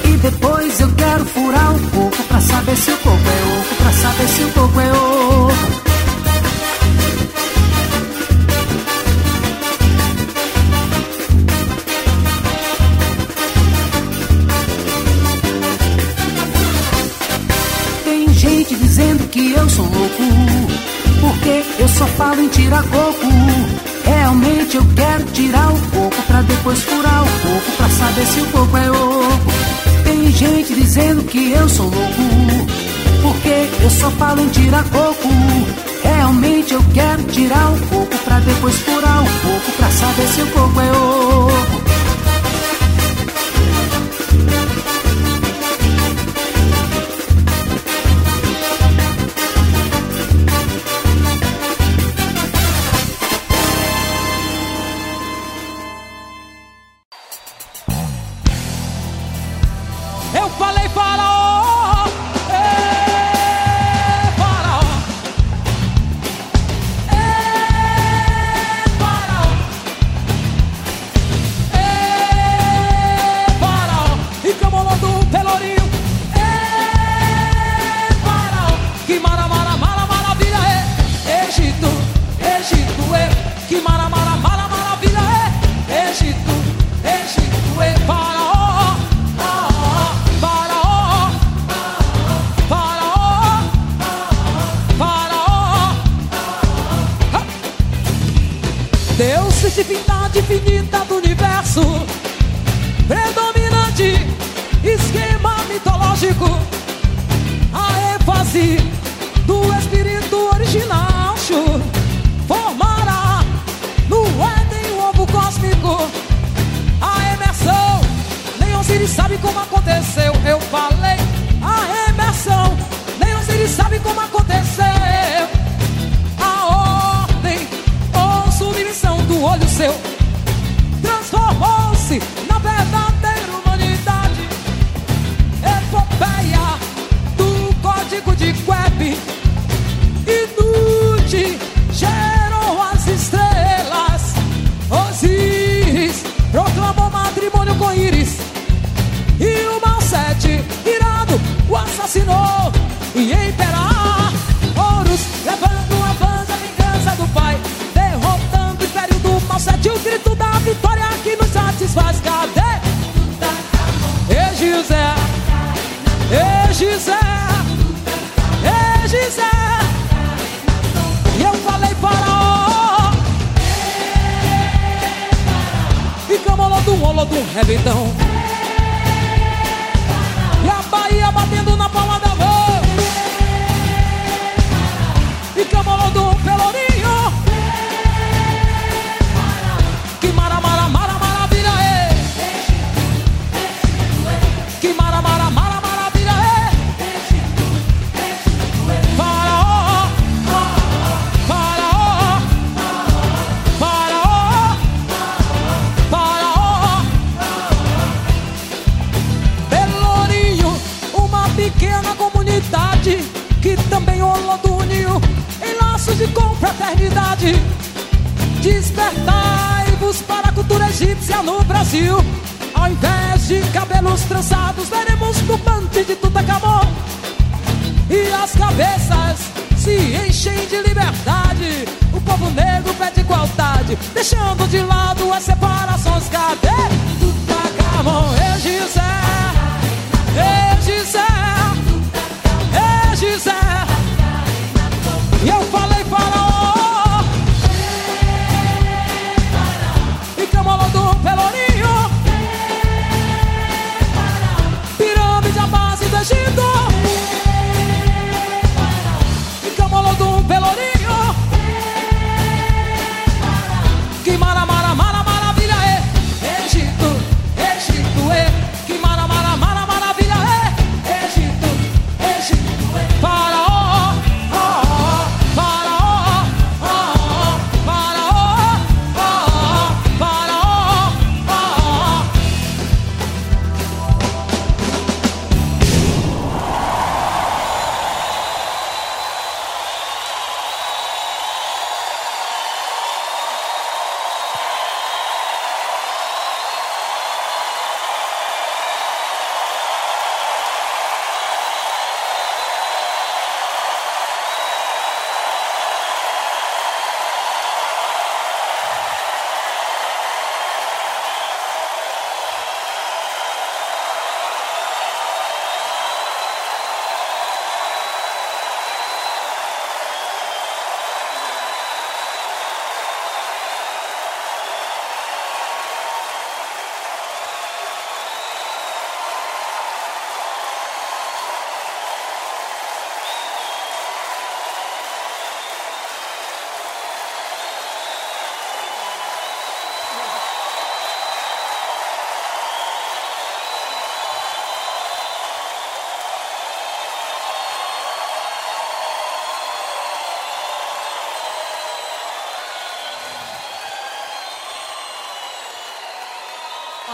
E depois eu quero furar o coco pra saber se o coco é oco. Pra saber se o coco é oco. Falo em tirar coco. Realmente eu quero tirar o coco pra depois furar o coco pra saber se o coco é oco. Tem gente dizendo que eu sou louco, porque eu só falo em tirar coco. Realmente eu quero tirar o coco pra depois furar o coco pra saber se o coco é oco. Deus, divindade infinita do universo Predominante, esquema mitológico A ênfase do espírito original Formará no Éden um ovo cósmico. A emersão, nem Osiris sabe como aconteceu Eu falei, a emersão, nem Osiris sabe como aconteceu olho seu transformou-se na verdadeira humanidade. Epopeia do código de web inútil gerou as estrelas. Osíris proclamou matrimônio com Íris e o Malsete irado o assassinou e imperar camolodum, olodum, rebentão E a Bahia batendo na palma no Brasil. Ao invés de cabelos trançados, veremos turbante de Tutankhamon. E as cabeças se enchem de liberdade. O povo negro pede igualdade, deixando de lado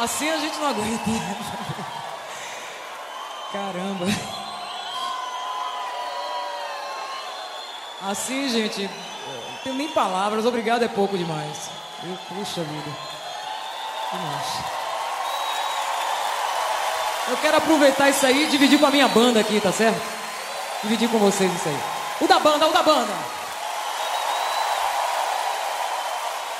Assim a gente não aguenta. Né? [laughs] Caramba. Assim, gente, eh, não tenho nem palavras. Obrigado é pouco demais. Eu, puxa vida. Demais. Eu quero aproveitar isso aí e dividir com a minha banda aqui, tá certo? Dividir com vocês isso aí. O da banda, o da banda!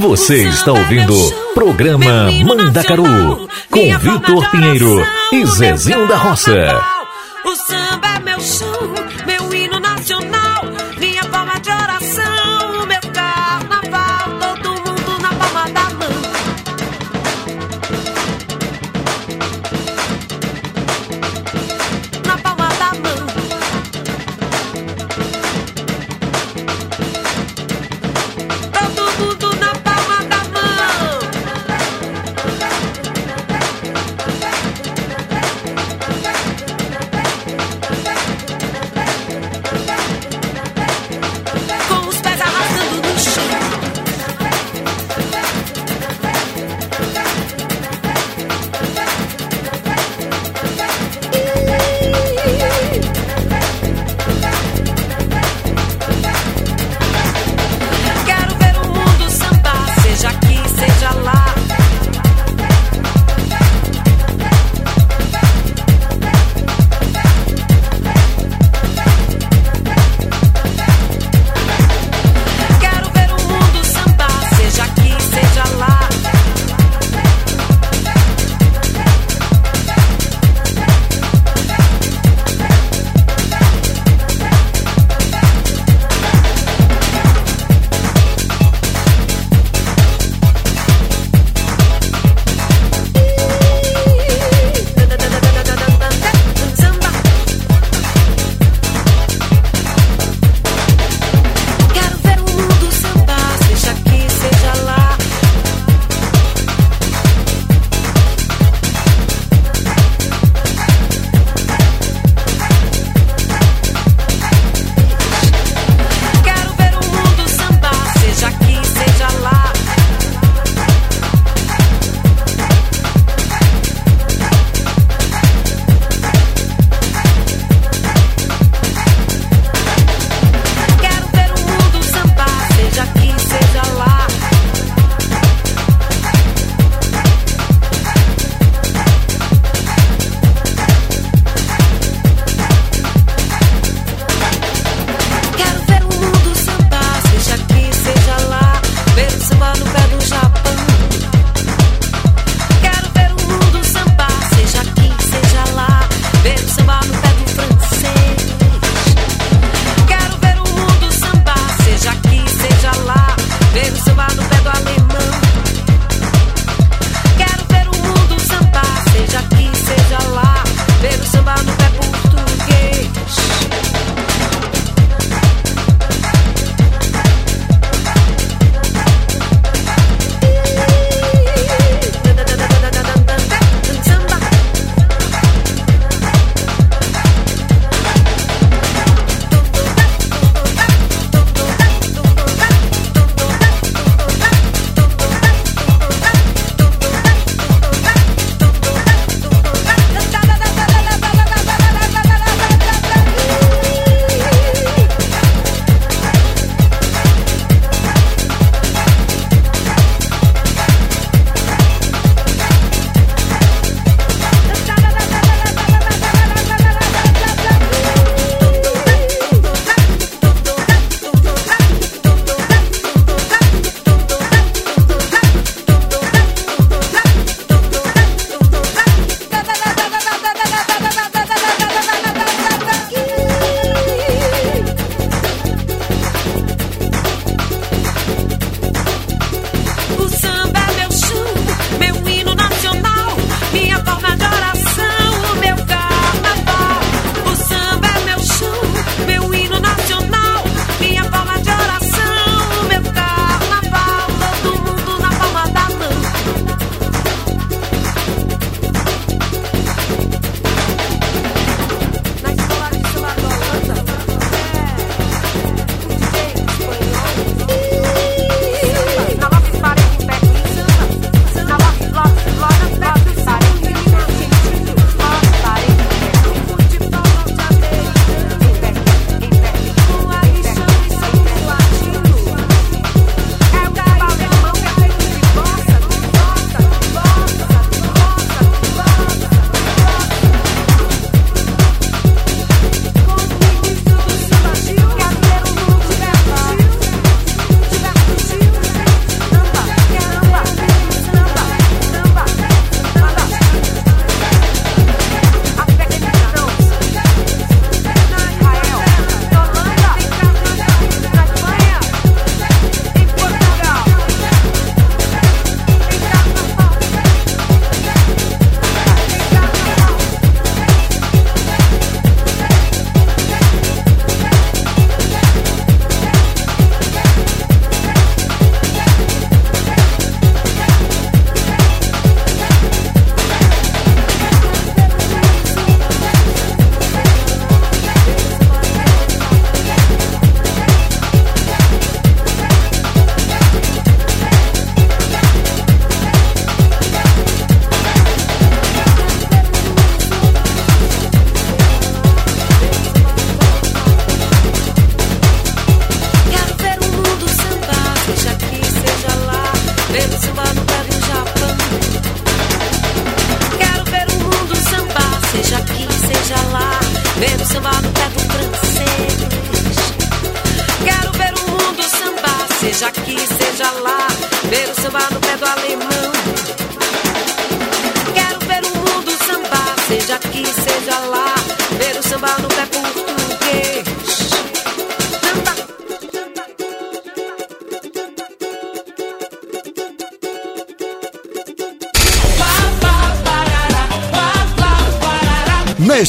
Você está ouvindo programa Mandacaru com Vitor Pinheiro e Zezinho da Roça.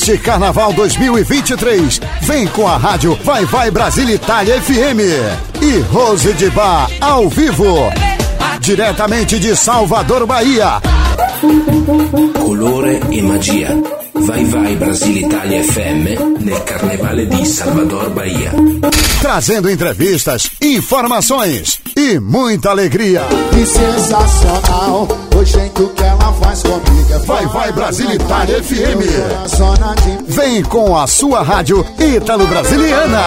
Neste Carnaval 2023, vem com a rádio Vai Vai Brasília Itália FM e Rose de Bar ao vivo, diretamente de Salvador, Bahia. Colore e magia. Vai vai Brasile Italia FM nel Carnevale di Salvador Bahia. Trazendo entrevistas, informações e muita alegria. Que sensacional, o jeito que ela faz comigo é Vai Vai Brasília Itália FM. De Vem com a sua rádio Ítalo Brasiliana.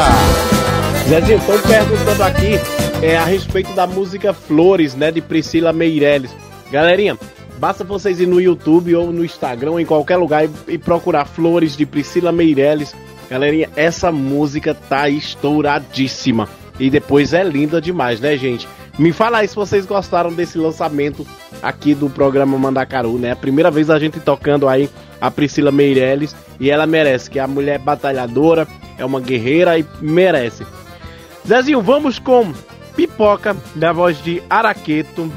Zezinho, estão perguntando aqui é, a respeito da música Flores, né, de Priscila Meirelles. Galerinha, basta vocês ir no YouTube ou no Instagram, ou em qualquer lugar, e, e procurar Flores de Priscila Meirelles. Galerinha, essa música tá estouradíssima. E depois é linda demais, né, gente? Me fala aí se vocês gostaram desse lançamento aqui do programa Mandacaru, né? A primeira vez a gente tocando aí a Priscila Meirelles e ela merece, que é a mulher batalhadora, é uma guerreira e merece. Zezinho, vamos com Pipoca, na voz de Araqueto,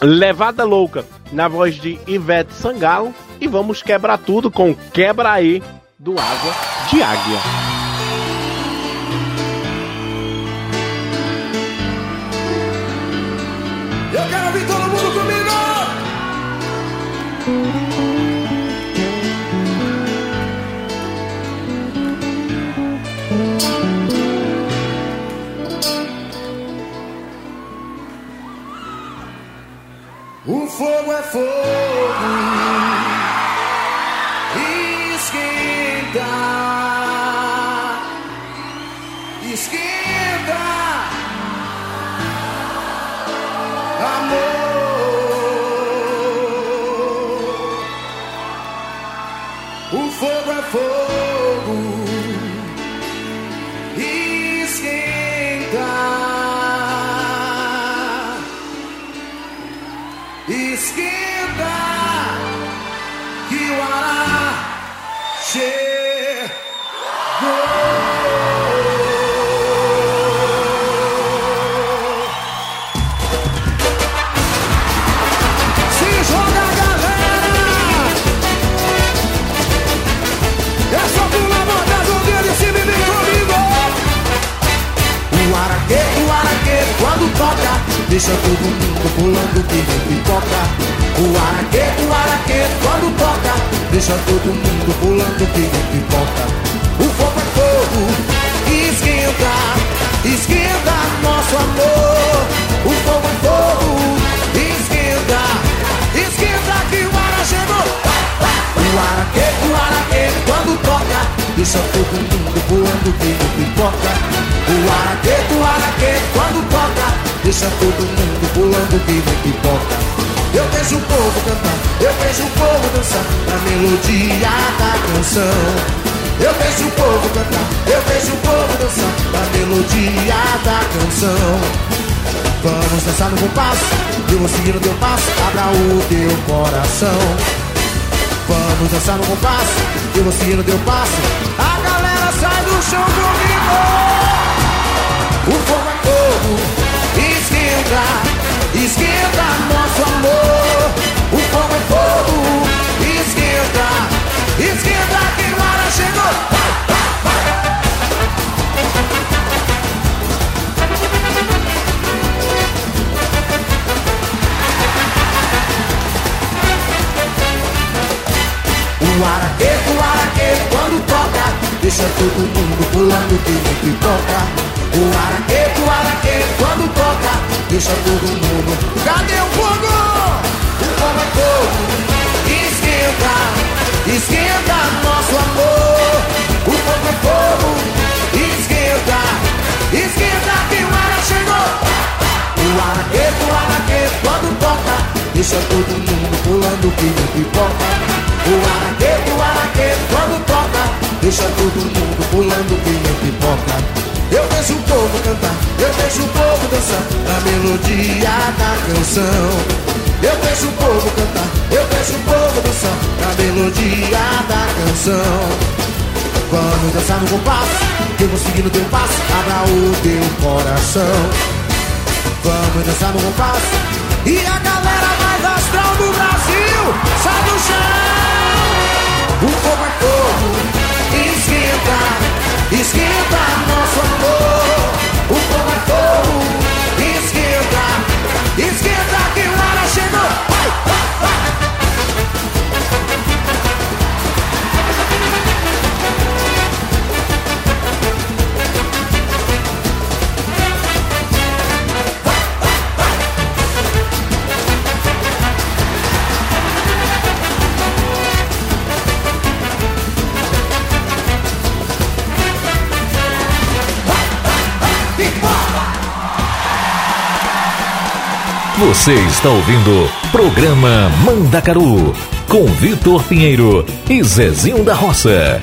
Levada Louca, na voz de Ivete Sangalo, e vamos quebrar tudo com Quebra aí do Água de Águia. O fogo é fogo Esquenta. Esquenta. Amor. O fogo é fogo deixa todo mundo pulando que nem pipoca. O araquê, o araquê, quando toca, deixa todo mundo pulando que nem pipoca. O fogo é fogo, esquenta, esquenta nosso amor. O fogo é fogo, esquenta, esquenta que o ara chegou. O araquê, o araquê, quando toca, deixa todo mundo pulando que nem pipoca. O araquê, o araquê, quando toca, deixa todo mundo pulando que nem pipoca. Eu vejo o povo cantar, eu vejo o povo dançar na melodia da canção. Eu vejo o povo cantar, eu vejo o povo dançar na melodia da canção. Vamos dançar no compasso, eu vou seguir o teu passo, abra o teu coração. Vamos dançar no compasso, eu vou seguir o teu passo, a galera sai do chão comigo. O fogo é fogo, esquenta, esquenta nosso amor. O fogo é fogo, esquenta, esquenta que o chegou. O araquê, o araquê, quando toca, deixa todo mundo pulando que nem pipoca. O araquê, o araquê, quando toca, deixa todo mundo. Cadê o fogo? O fogo é fogo, esquenta, esquenta nosso amor. O fogo é fogo, esquenta, esquenta que o ara chegou. O araquê, o araquê, quando toca, deixa todo mundo pulando que nem pipoca. Deixa todo mundo pulando que nem pipoca. Eu vejo o povo cantar, eu vejo o povo dançar Na melodia da canção. Eu vejo o povo cantar, eu vejo o povo dançar Na melodia da canção. Vamos dançar no compasso Eu vou no teu passo Abra o teu coração. Vamos dançar no compasso E a galera mais astral do Brasil Sai do chão. O povo é povo. Esquenta, esquenta nosso amor. O fogo é fogo. Esquenta, esquenta que o ar chegou. Vai, vai. Você está ouvindo Programa Mandacaru com Vitor Pinheiro e Zezinho da Roça.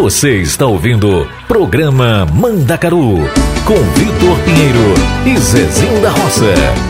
Você está ouvindo programa Mandacaru com Vitor Pinheiro e Zezinho da Roça.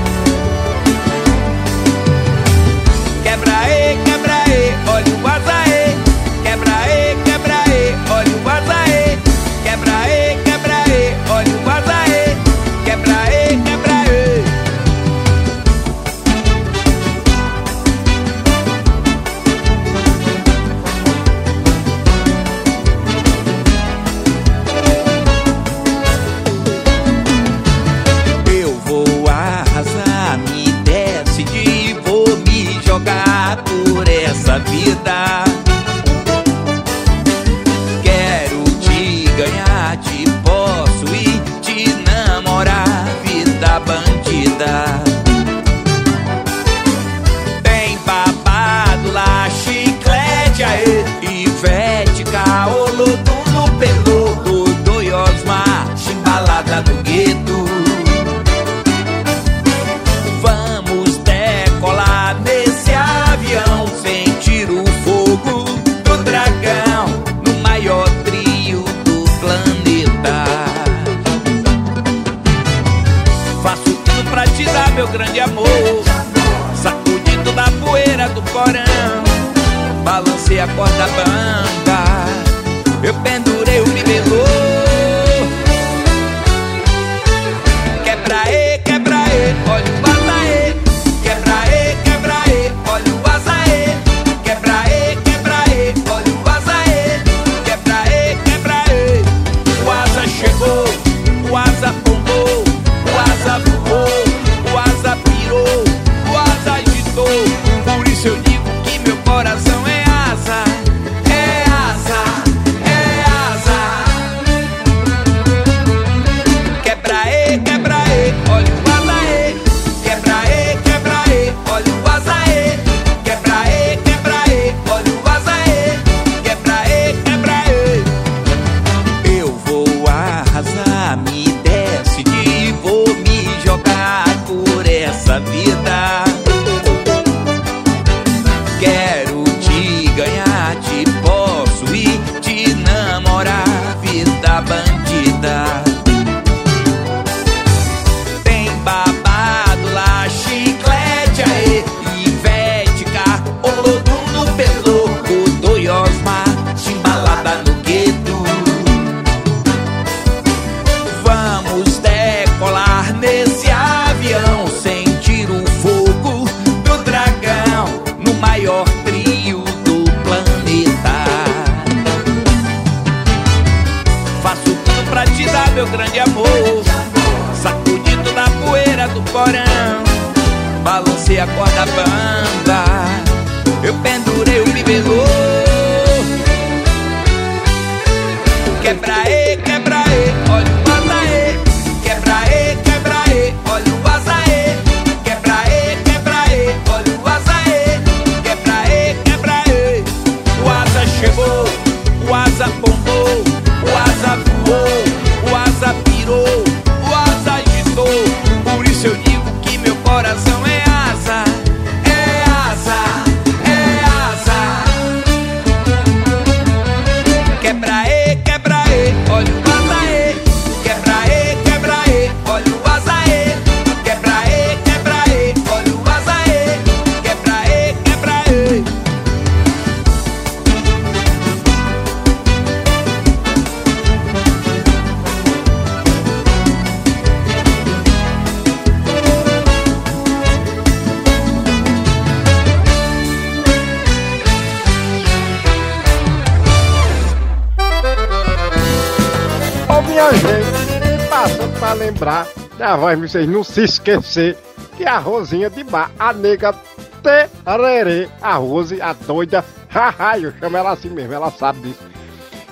vocês não se esquecer que a Rosinha de Bar, a nega tererê, a Rose, a doida, haha, eu chamo ela assim mesmo, ela sabe disso.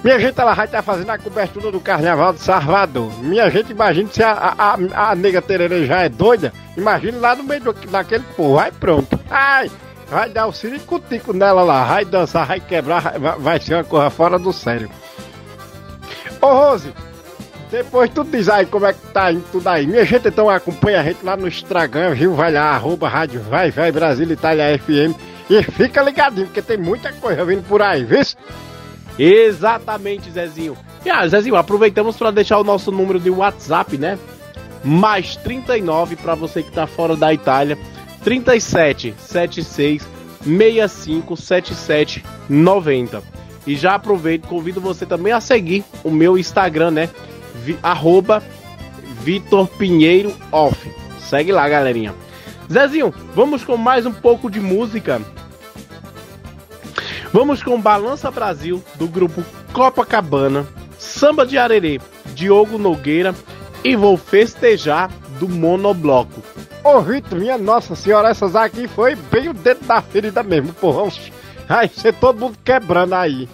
Minha gente, ela vai estar tá fazendo a cobertura do Carnaval de Salvador. Minha gente, imagina se a, a, a nega tererê já é doida, imagina lá no meio do, daquele povo, aí pronto. Ai, vai dar o um ciricutico nela lá, vai dançar, vai quebrar, vai, vai ser uma coisa fora do sério. Ô Rose, depois tu diz aí como é que tá indo tudo aí. Minha gente, então acompanha a gente lá no Instagram, viu? Vai lá, arroba Rádio Vai Vai Brasil Itália FM. E fica ligadinho, porque tem muita coisa vindo por aí, viu? Exatamente, Zezinho. E ah, Zezinho, aproveitamos para deixar o nosso número de WhatsApp, né? Mais 39 para você que tá fora da Itália. 37 76 65 77 90. E já aproveito, convido você também a seguir o meu Instagram, né? Vi, arroba Vitor Pinheiro Off. Segue lá, galerinha. Zezinho, vamos com mais um pouco de música. Vamos com Balança Brasil, do grupo Copacabana, Samba de Arerê, Diogo Nogueira e Vou Festejar, do Monobloco. Ô Rito, Vitor, minha nossa senhora, essas aqui foi bem o dedo da ferida mesmo, porra. Ai, você todo mundo quebrando aí.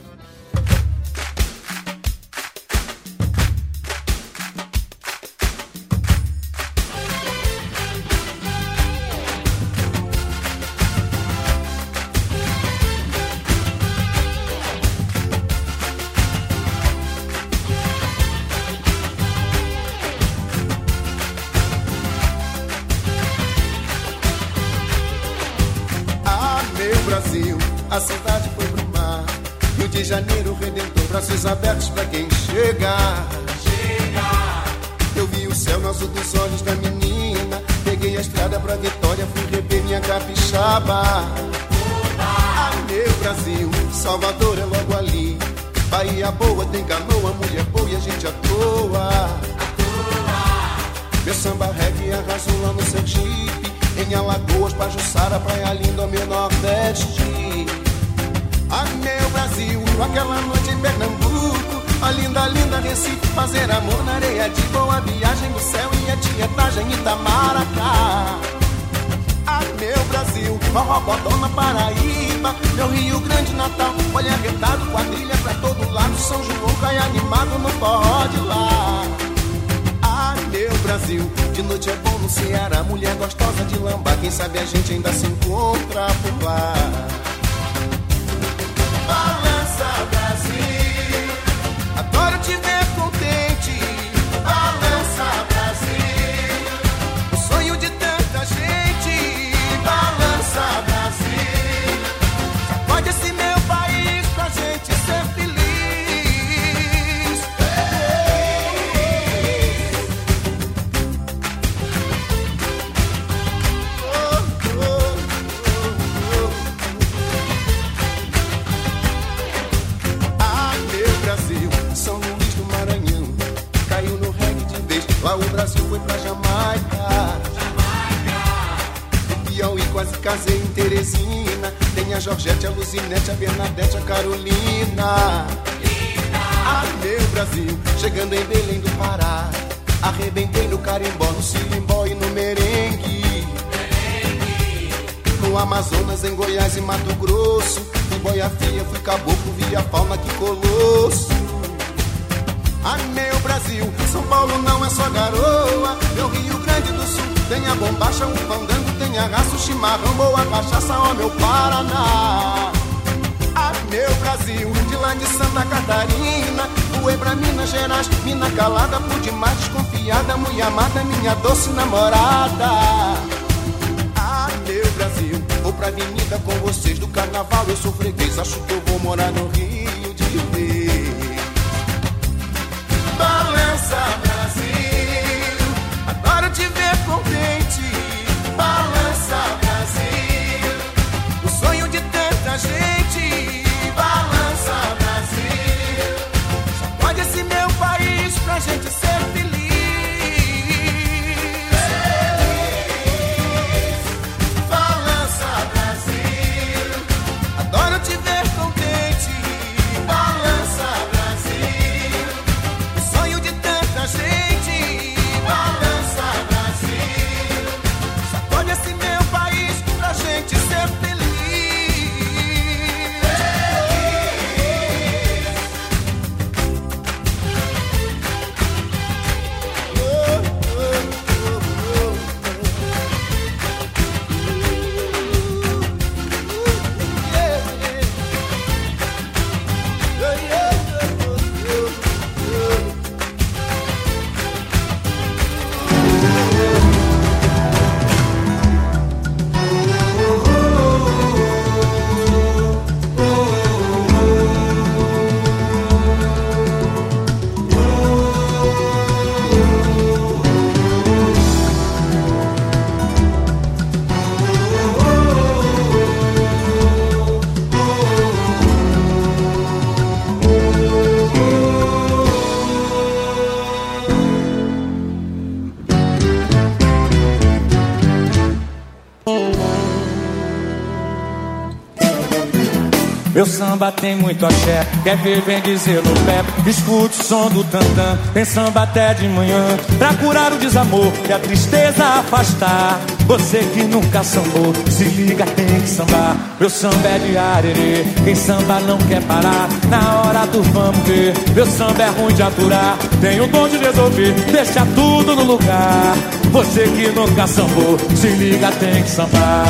Meu samba tem muito axé, quer ver, vem dizer no pé. Escute o som do tantã, tem samba até de manhã. Pra curar o desamor e a tristeza afastar. Você que nunca sambou, se liga, tem que sambar. Meu samba é de arerê, quem samba não quer parar. Na hora do vamos ver, meu samba é ruim de aturar. Tem o dom de resolver, deixa tudo no lugar. Você que nunca sambou, se liga, tem que sambar.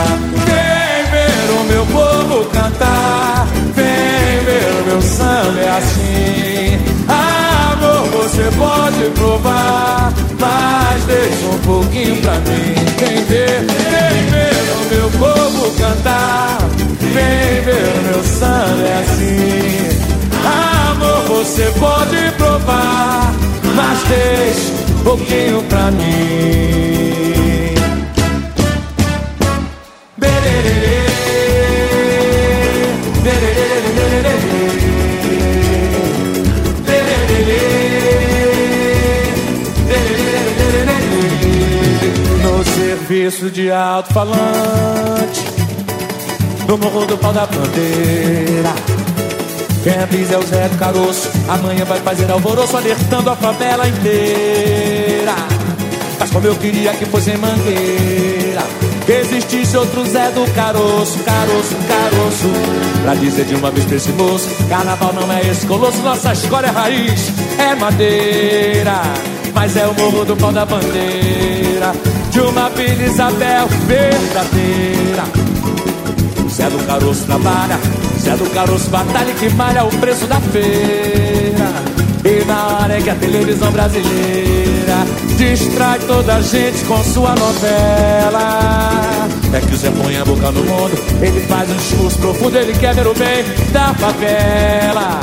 Vem ver o meu povo cantar, meu samba é assim. Amor, você pode provar, mas deixa um pouquinho pra mim. Vem ver, vem ver o meu povo cantar, vem ver o meu samba é assim. Amor, você pode provar, mas deixa um pouquinho pra mim. Serviço de alto-falante No morro do pau da bandeira Quem avisa é o Zé do Caroço. Amanhã vai fazer alvoroço Alertando a favela inteira. Mas como eu queria que fosse em Mangueira Que existisse outro Zé do Caroço Caroço, caroço. Pra dizer de uma vez pra esse moço Carnaval não é esse colosso Nossa escola é raiz, é madeira. Mas é o morro do pau da bandeira De uma Vila Isabel verdadeira. Zé do Caroço trabalha Zé do Caroço batalha e que malha o preço da feira. E na hora é que a televisão brasileira Distrai toda a gente com sua novela. É que o Zé põe a boca no mundo Ele faz um discurso profundo Ele quer ver o bem da favela.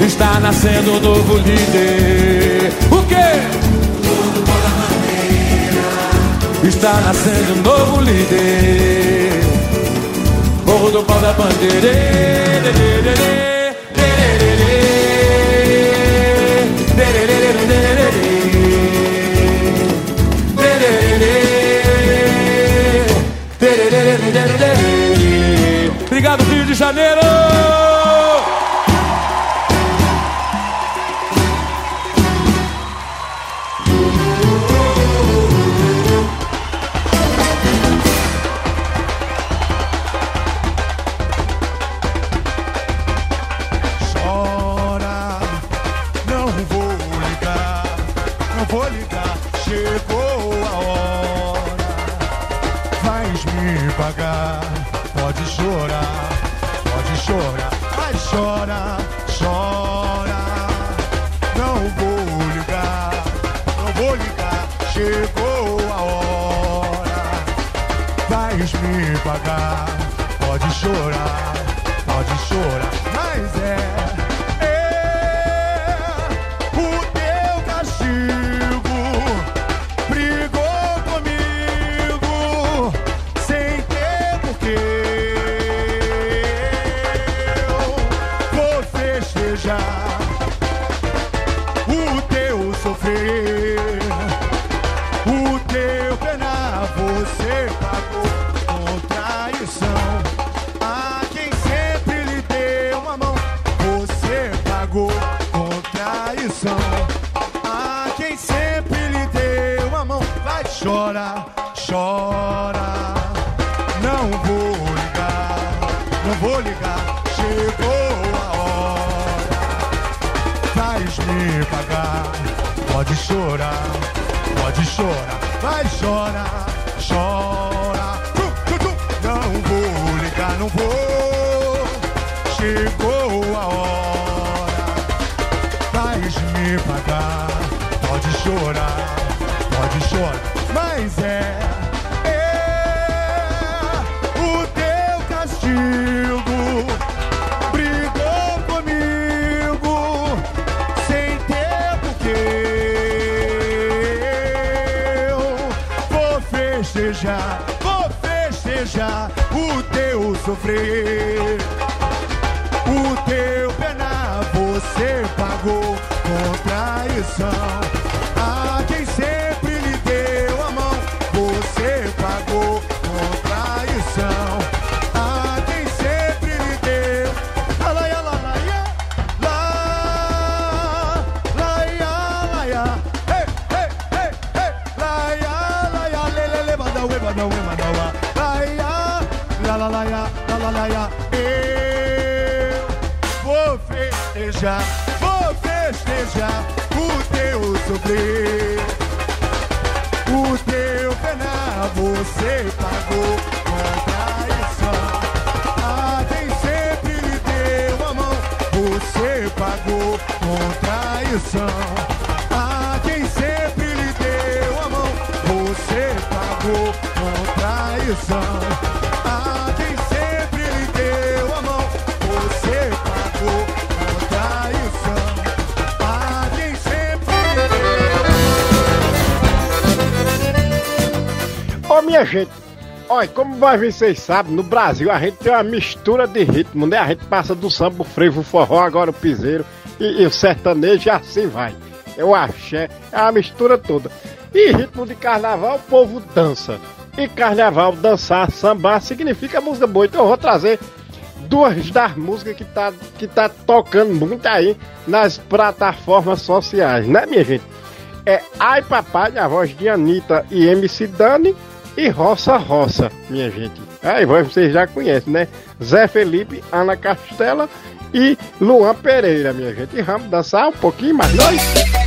Está nascendo um novo líder. O quê? Está nascendo um novo líder. Morro do pau da bandeira vocês sabem, no Brasil a gente tem uma mistura de ritmo, né? A gente passa do samba, o frevo, o forró, agora o piseiro e, e o sertanejo e assim vai. É o axé, é a mistura toda. E ritmo de carnaval, o povo dança. E carnaval, dançar, sambar, significa música boa. Então eu vou trazer duas das músicas que tá, que tá tocando muito aí nas plataformas sociais, né, minha gente? É Ai Papai, a voz de Anitta e MC Dani, e Roça Roça, minha gente. Aí vocês já conhecem, né? Zé Felipe, Ana Castela e Luan Pereira, minha gente. E vamos dançar um pouquinho mais nós.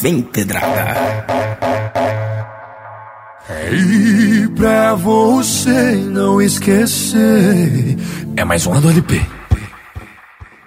Vem pedrada. E pra você não esquecer. É mais uma do LP.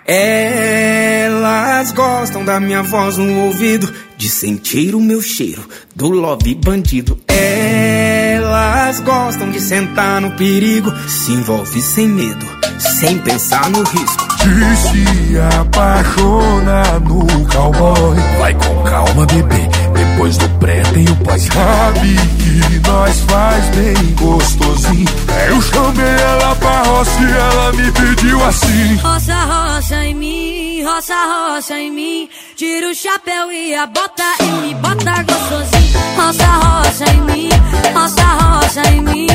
Elas gostam da minha voz no ouvido, de sentir o meu cheiro, do love bandido. Elas gostam de sentar no perigo, se envolve sem medo, sem pensar no risco. De se apaixonar no cowboy. Vai com calma, bebê. Depois do pré tem o pós. Sabe que nós faz bem gostosinho. Eu chamei ela pra roça e ela me pediu assim. Roça, roça em mim, roça, roça em mim. Tira o chapéu e a bota e me bota gostosinho. Roça, roça em mim, roça, roça em mim.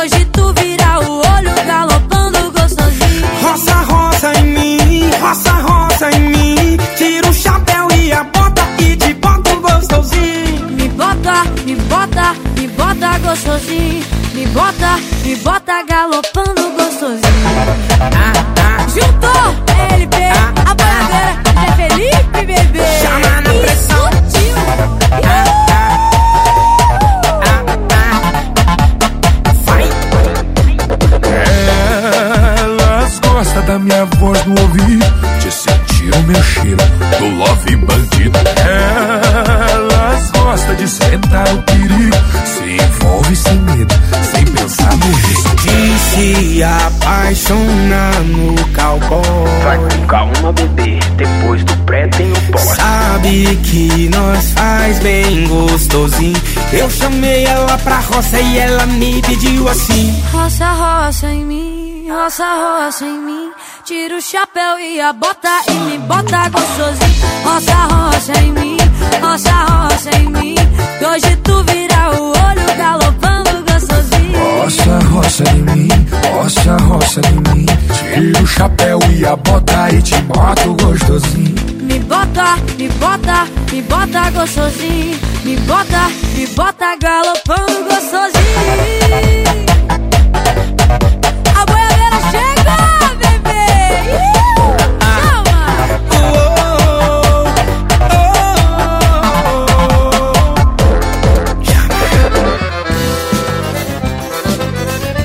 Hoje tu vira o olho galopando gostosinho. Roça, roça em mim, roça, roça em mim. Tira o chapéu e a bota e te bota gostosinho. Me bota, me bota, me bota gostosinho. Me bota, me bota galopando gostosinho. Juntou LP, a bagadeira é Felipe, bebê. força da minha voz no ouvido. Te o meu cheiro do love bandido. Elas gostam de sentar o perigo. Se envolve sem medo, sem pensar no risco. De se apaixonar no cowboy. Vai com calma, bebê, depois do pré tem o pó Sabe que nós faz bem gostosinho. Eu chamei ela pra roça e ela me pediu assim. Roça, roça em mim roça, roça em mim. Tira o chapéu e a bota e me bota gostosinho. Roça, roça em mim, roça, roça em mim. Que hoje tu vira o olho galopando gostosinho. Roça, roça em mim, roça, roça em mim. Tira o chapéu e a bota e te boto gostosinho. Me bota, me bota, me bota gostosinho. Me bota, me bota galopando gostosinho.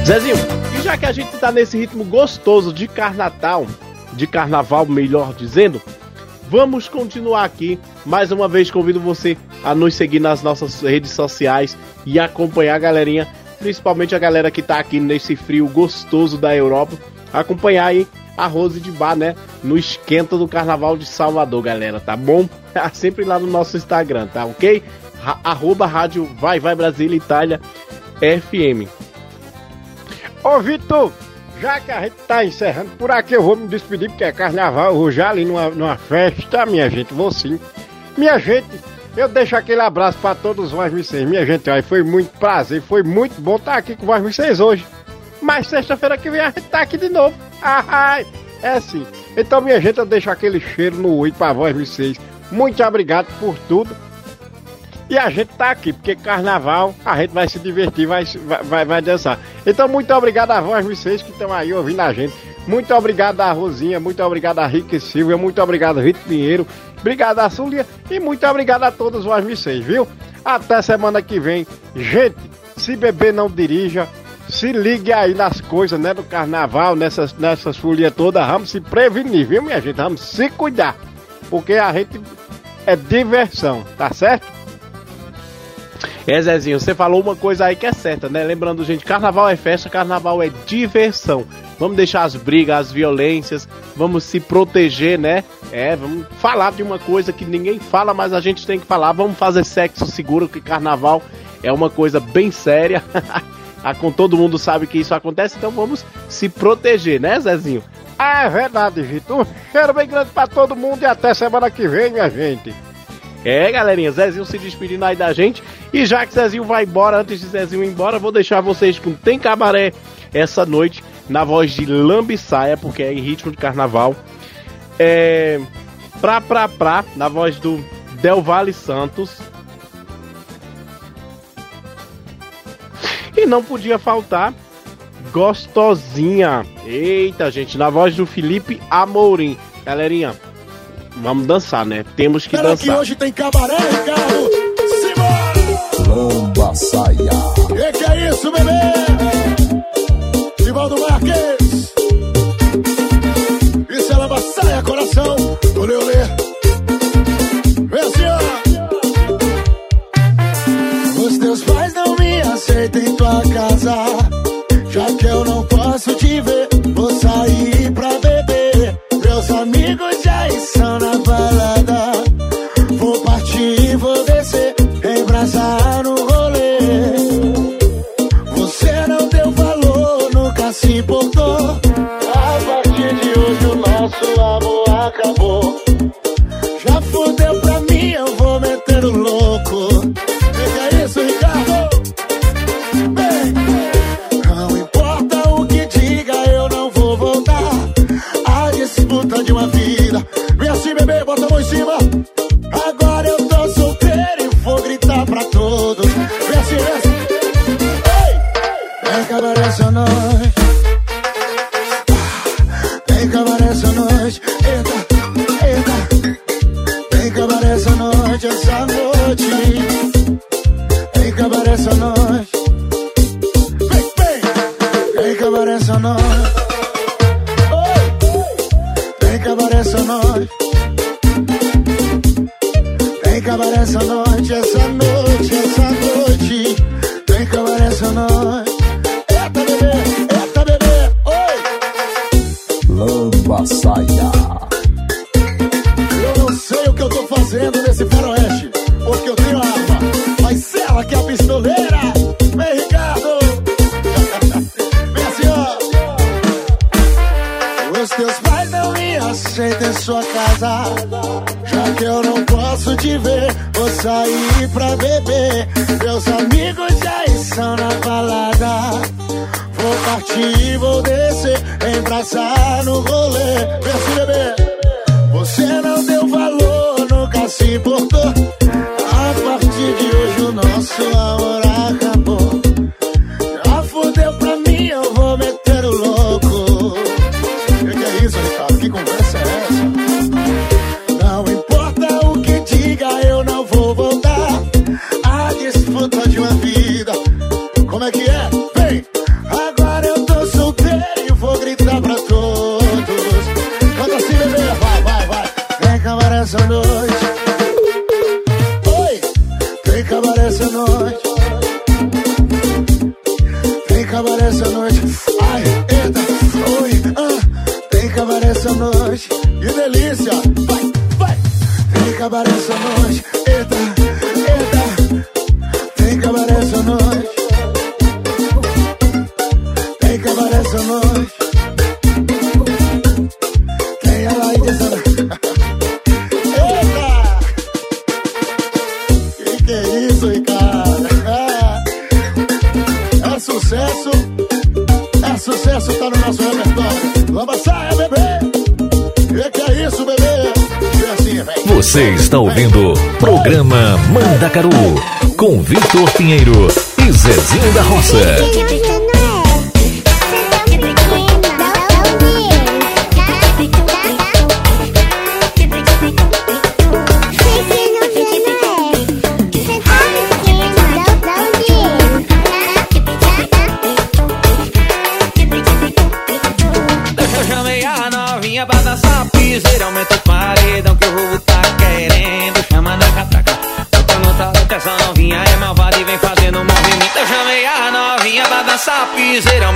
Zezinho, e já que a gente tá nesse ritmo gostoso de carnatal, de carnaval, melhor dizendo, vamos continuar aqui. Mais uma vez convido você a nos seguir nas nossas redes sociais e acompanhar a galerinha, principalmente a galera que tá aqui nesse frio gostoso da Europa, acompanhar aí a Rose de Bar, né? No esquenta do Carnaval de Salvador, galera, tá bom? [laughs] Sempre lá no nosso Instagram, tá ok? Arroba rádio Vai Vai Brasília Itália FM. Ô Vitor, já que a gente tá encerrando por aqui, eu vou me despedir porque é carnaval, eu vou já ali numa, numa festa, minha gente, vou sim. Minha gente, eu deixo aquele abraço pra todos vós, vocês. Minha gente, olha, foi muito prazer, foi muito bom estar aqui com vós, vocês hoje. Mas sexta-feira que vem a gente tá aqui de novo. Ai, é assim. Então, minha gente, eu deixo aquele cheiro no oi pra vós, vocês. Muito obrigado por tudo. E a gente tá aqui, porque carnaval a gente vai se divertir, vai, vai, vai, dançar. Então, muito obrigado a vós, vocês que estão aí ouvindo a gente. Muito obrigado a Rosinha, muito obrigado a Rick Silva, muito obrigado a Vitor Pinheiro, obrigado a Sulia e muito obrigado a todos vós, vocês, viu? Até semana que vem. Gente, se beber não dirija, se ligue aí nas coisas, né, do carnaval, nessas, nessas folias todas, vamos se prevenir, viu, minha gente? Vamos se cuidar, porque a gente é diversão, tá certo? É, Zezinho, você falou uma coisa aí que é certa, né? Lembrando, gente, carnaval é festa, carnaval é diversão. Vamos deixar as brigas, as violências, vamos se proteger, né? É, vamos falar de uma coisa que ninguém fala, mas a gente tem que falar. Vamos fazer sexo seguro, que carnaval é uma coisa bem séria. [laughs] Ah, Com todo mundo sabe que isso acontece, então vamos se proteger, né, Zezinho? É verdade, Vitor. Um cheiro bem grande pra todo mundo e até semana que vem, minha gente. É, galerinha, Zezinho se despedindo aí da gente. E já que Zezinho vai embora, antes de Zezinho ir embora, vou deixar vocês com Tem Cabaré essa noite, na voz de Lambisaia, porque é em ritmo de carnaval. É. Pra Pra Pra, na voz do Del Valle Santos. E não podia faltar Gostosinha. Eita, gente, na voz do Felipe Amorim. Galerinha, vamos dançar, né? Temos que Será que dançar. hoje tem cabaré, Ricardo? Simbora! Lomba saia. Que que é isso, bebê? Divaldo Marques. Isso é lamba saia, coração. Olê, olê.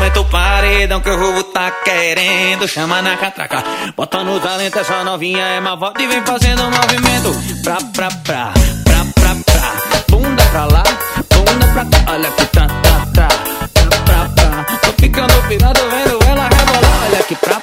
É Aumenta o paredão que o roubo tá querendo. Chama na catraca, bota no talento. Essa novinha é uma volta e vem fazendo movimento. Pra, pra, pra, pra, pra, pra. Bunda pra lá, bunda pra cá. Olha que tá, tá, tá. Pra, pra, pra. Tô ficando pirado vendo ela rebolar. Olha que pra,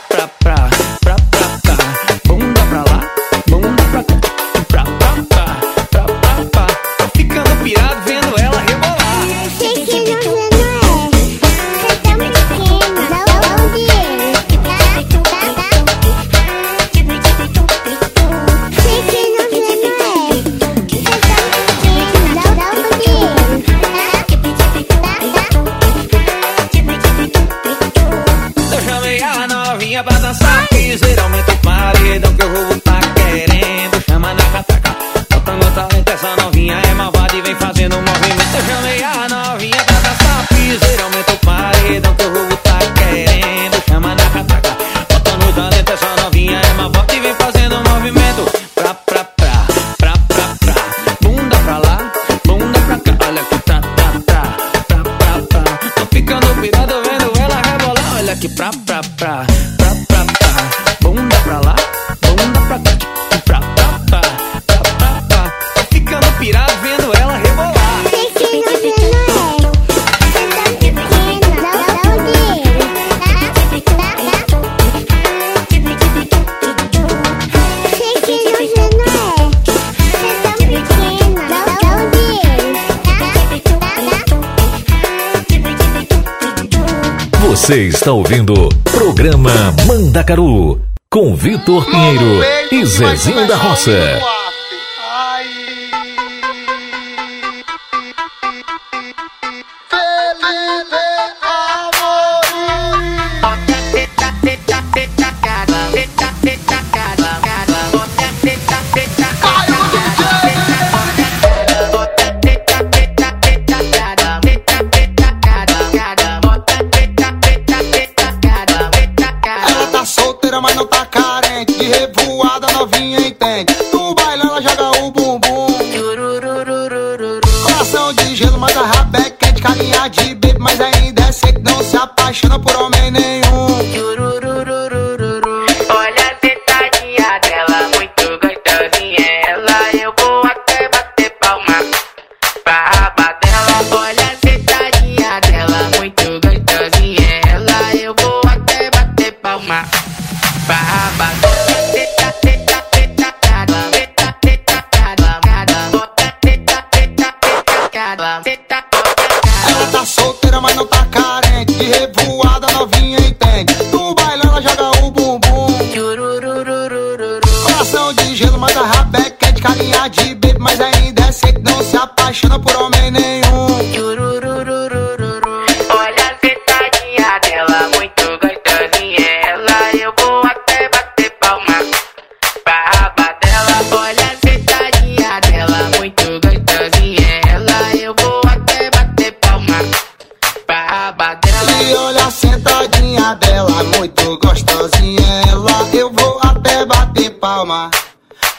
Você está ouvindo o Programa Mandacaru com Vitor Pinheiro e Zezinho da Roça.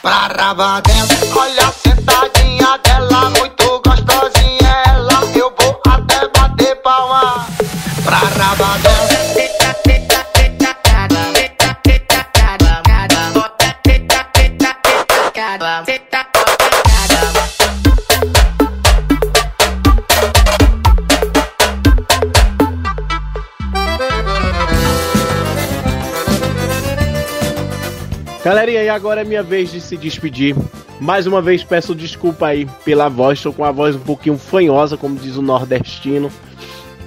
Pra raba dela. Olha Galerinha, e agora é minha vez de se despedir. Mais uma vez peço desculpa aí pela voz, tô com a voz um pouquinho fanhosa, como diz o nordestino.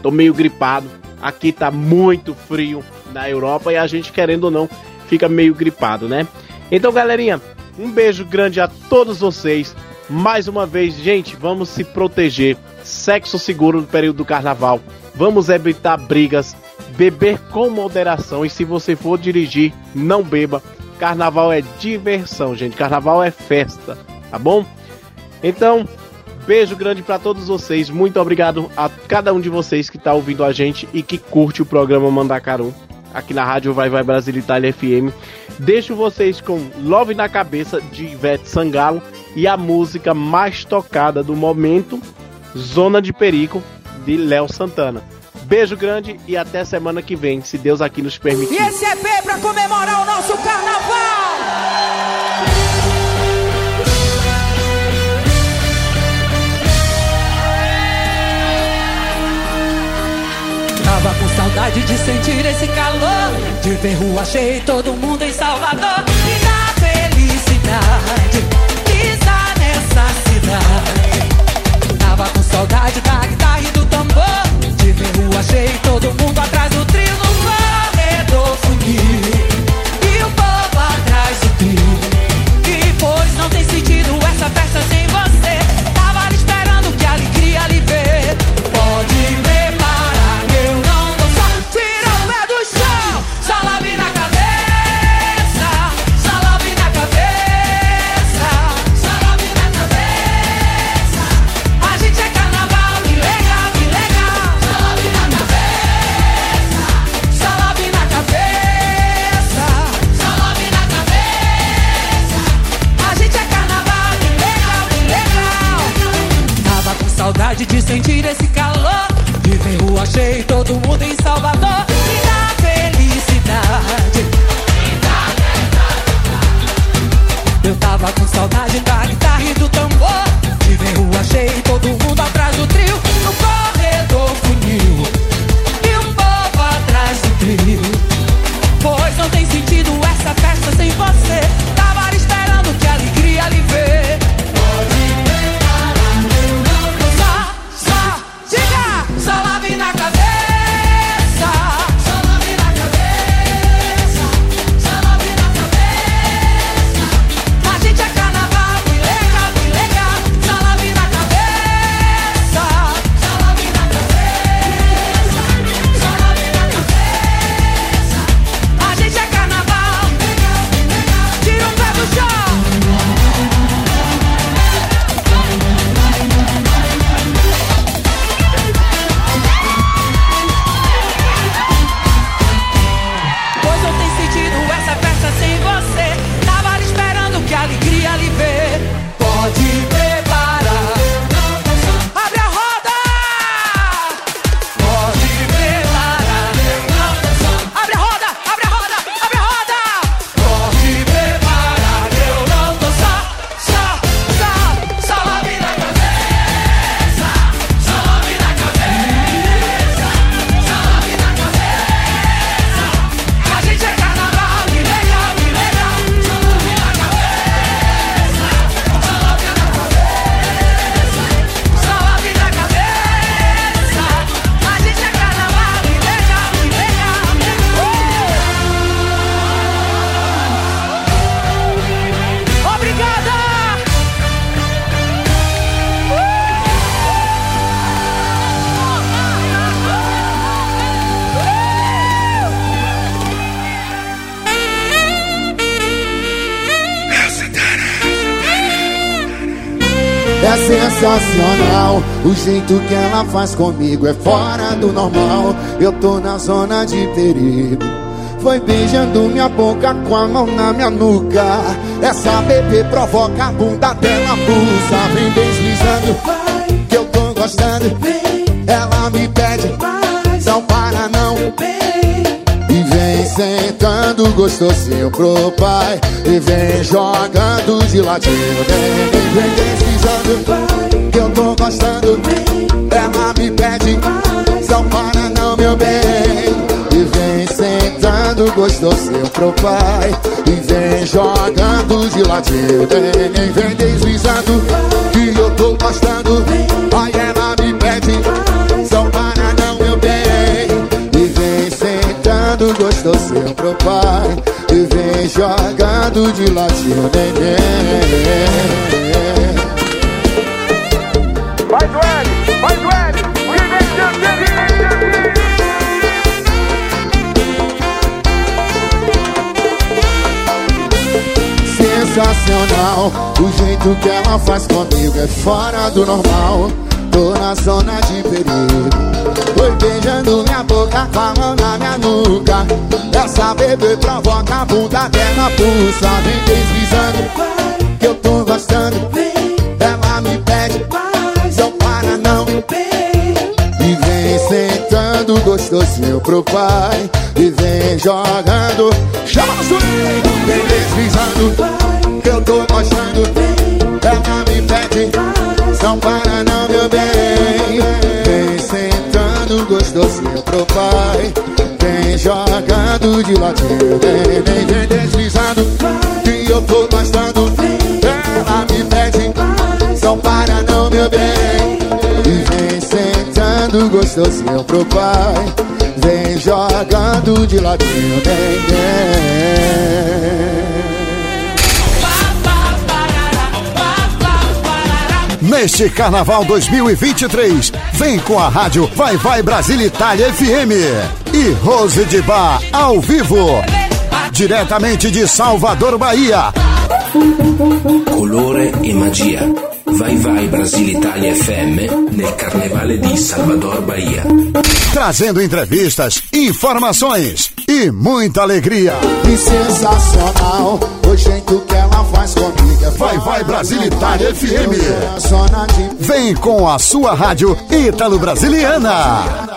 Tô meio gripado. Aqui tá muito frio na Europa e a gente, querendo ou não, fica meio gripado, né? Então, galerinha, um beijo grande a todos vocês. Mais uma vez, gente, vamos se proteger. Sexo seguro no período do carnaval. Vamos evitar brigas, beber com moderação e se você for dirigir, não beba. Carnaval é diversão, gente. Carnaval é festa, tá bom? Então, beijo grande pra todos vocês. Muito obrigado a cada um de vocês que tá ouvindo a gente e que curte o programa Mandacaru aqui na Rádio Vai Vai Brasil Itália FM. Deixo vocês com Love na Cabeça de Ivete Sangalo e a música mais tocada do momento, Zona de Perico de Léo Santana. Beijo grande e até semana que vem, se Deus aqui nos permitir. E esse EP pra comemorar o nosso carnaval! Tava com saudade de sentir esse calor De ver rua cheia e todo mundo em Salvador rua cheia e todo mundo atrás ver O jeito que ela faz comigo é fora do normal. Eu tô na zona de perigo. Foi beijando minha boca com a mão na minha nuca. Essa bebê provoca a bunda dela pulsa Vem deslizando Que eu tô gostando. Ela me pede Não para não. E vem sentando gostosinho pro pai E vem jogando de ladinho Vem, vem, vem deslizando Que eu tô gostando. Ela me pede Não para não, meu bem. E vem sentando gostosinho pro pai E vem jogando de ladinho Vem, vem, vem deslizando Que eu tô gostando. Ai, ela me pede sentando gostosinho pro pai E vem jogando de ladinho, neném. Faz o L, faz o L. Sensacional O jeito que ela faz comigo é fora do normal Tô na zona de perigo. Foi beijando minha boca com a mão na minha nuca. Essa bebê provoca a bunda dela pulsa Vem deslizando Que eu tô gostando. Ela me pede Não para não. E vem sentando gostosinho pro pai. E vem jogando. Chama no Vem deslizando Que eu tô gostando. Ela me pede Não para não, pro pai. Vem jogando de ladinho Vem, vem, vem deslizando Que eu tô gostando Ela me pede Não para não, meu bem E vem sentando gostosinho pro pai. Vem jogando de ladinho Vem, vem Neste Carnaval 2023, vem com a rádio Vai Vai Brasília Itália FM e Rose de Bar ao vivo, diretamente de Salvador, Bahia. Colore e magia. Vai vai Brasile Italia FM nel Carnevale di Salvador Bahia. Trazendo entrevistas, informações e muita alegria. E sensacional O jeito que ela faz comigo é Vai Vai Brasília Itália FM. Vem com a sua rádio Ítalo Brasiliana.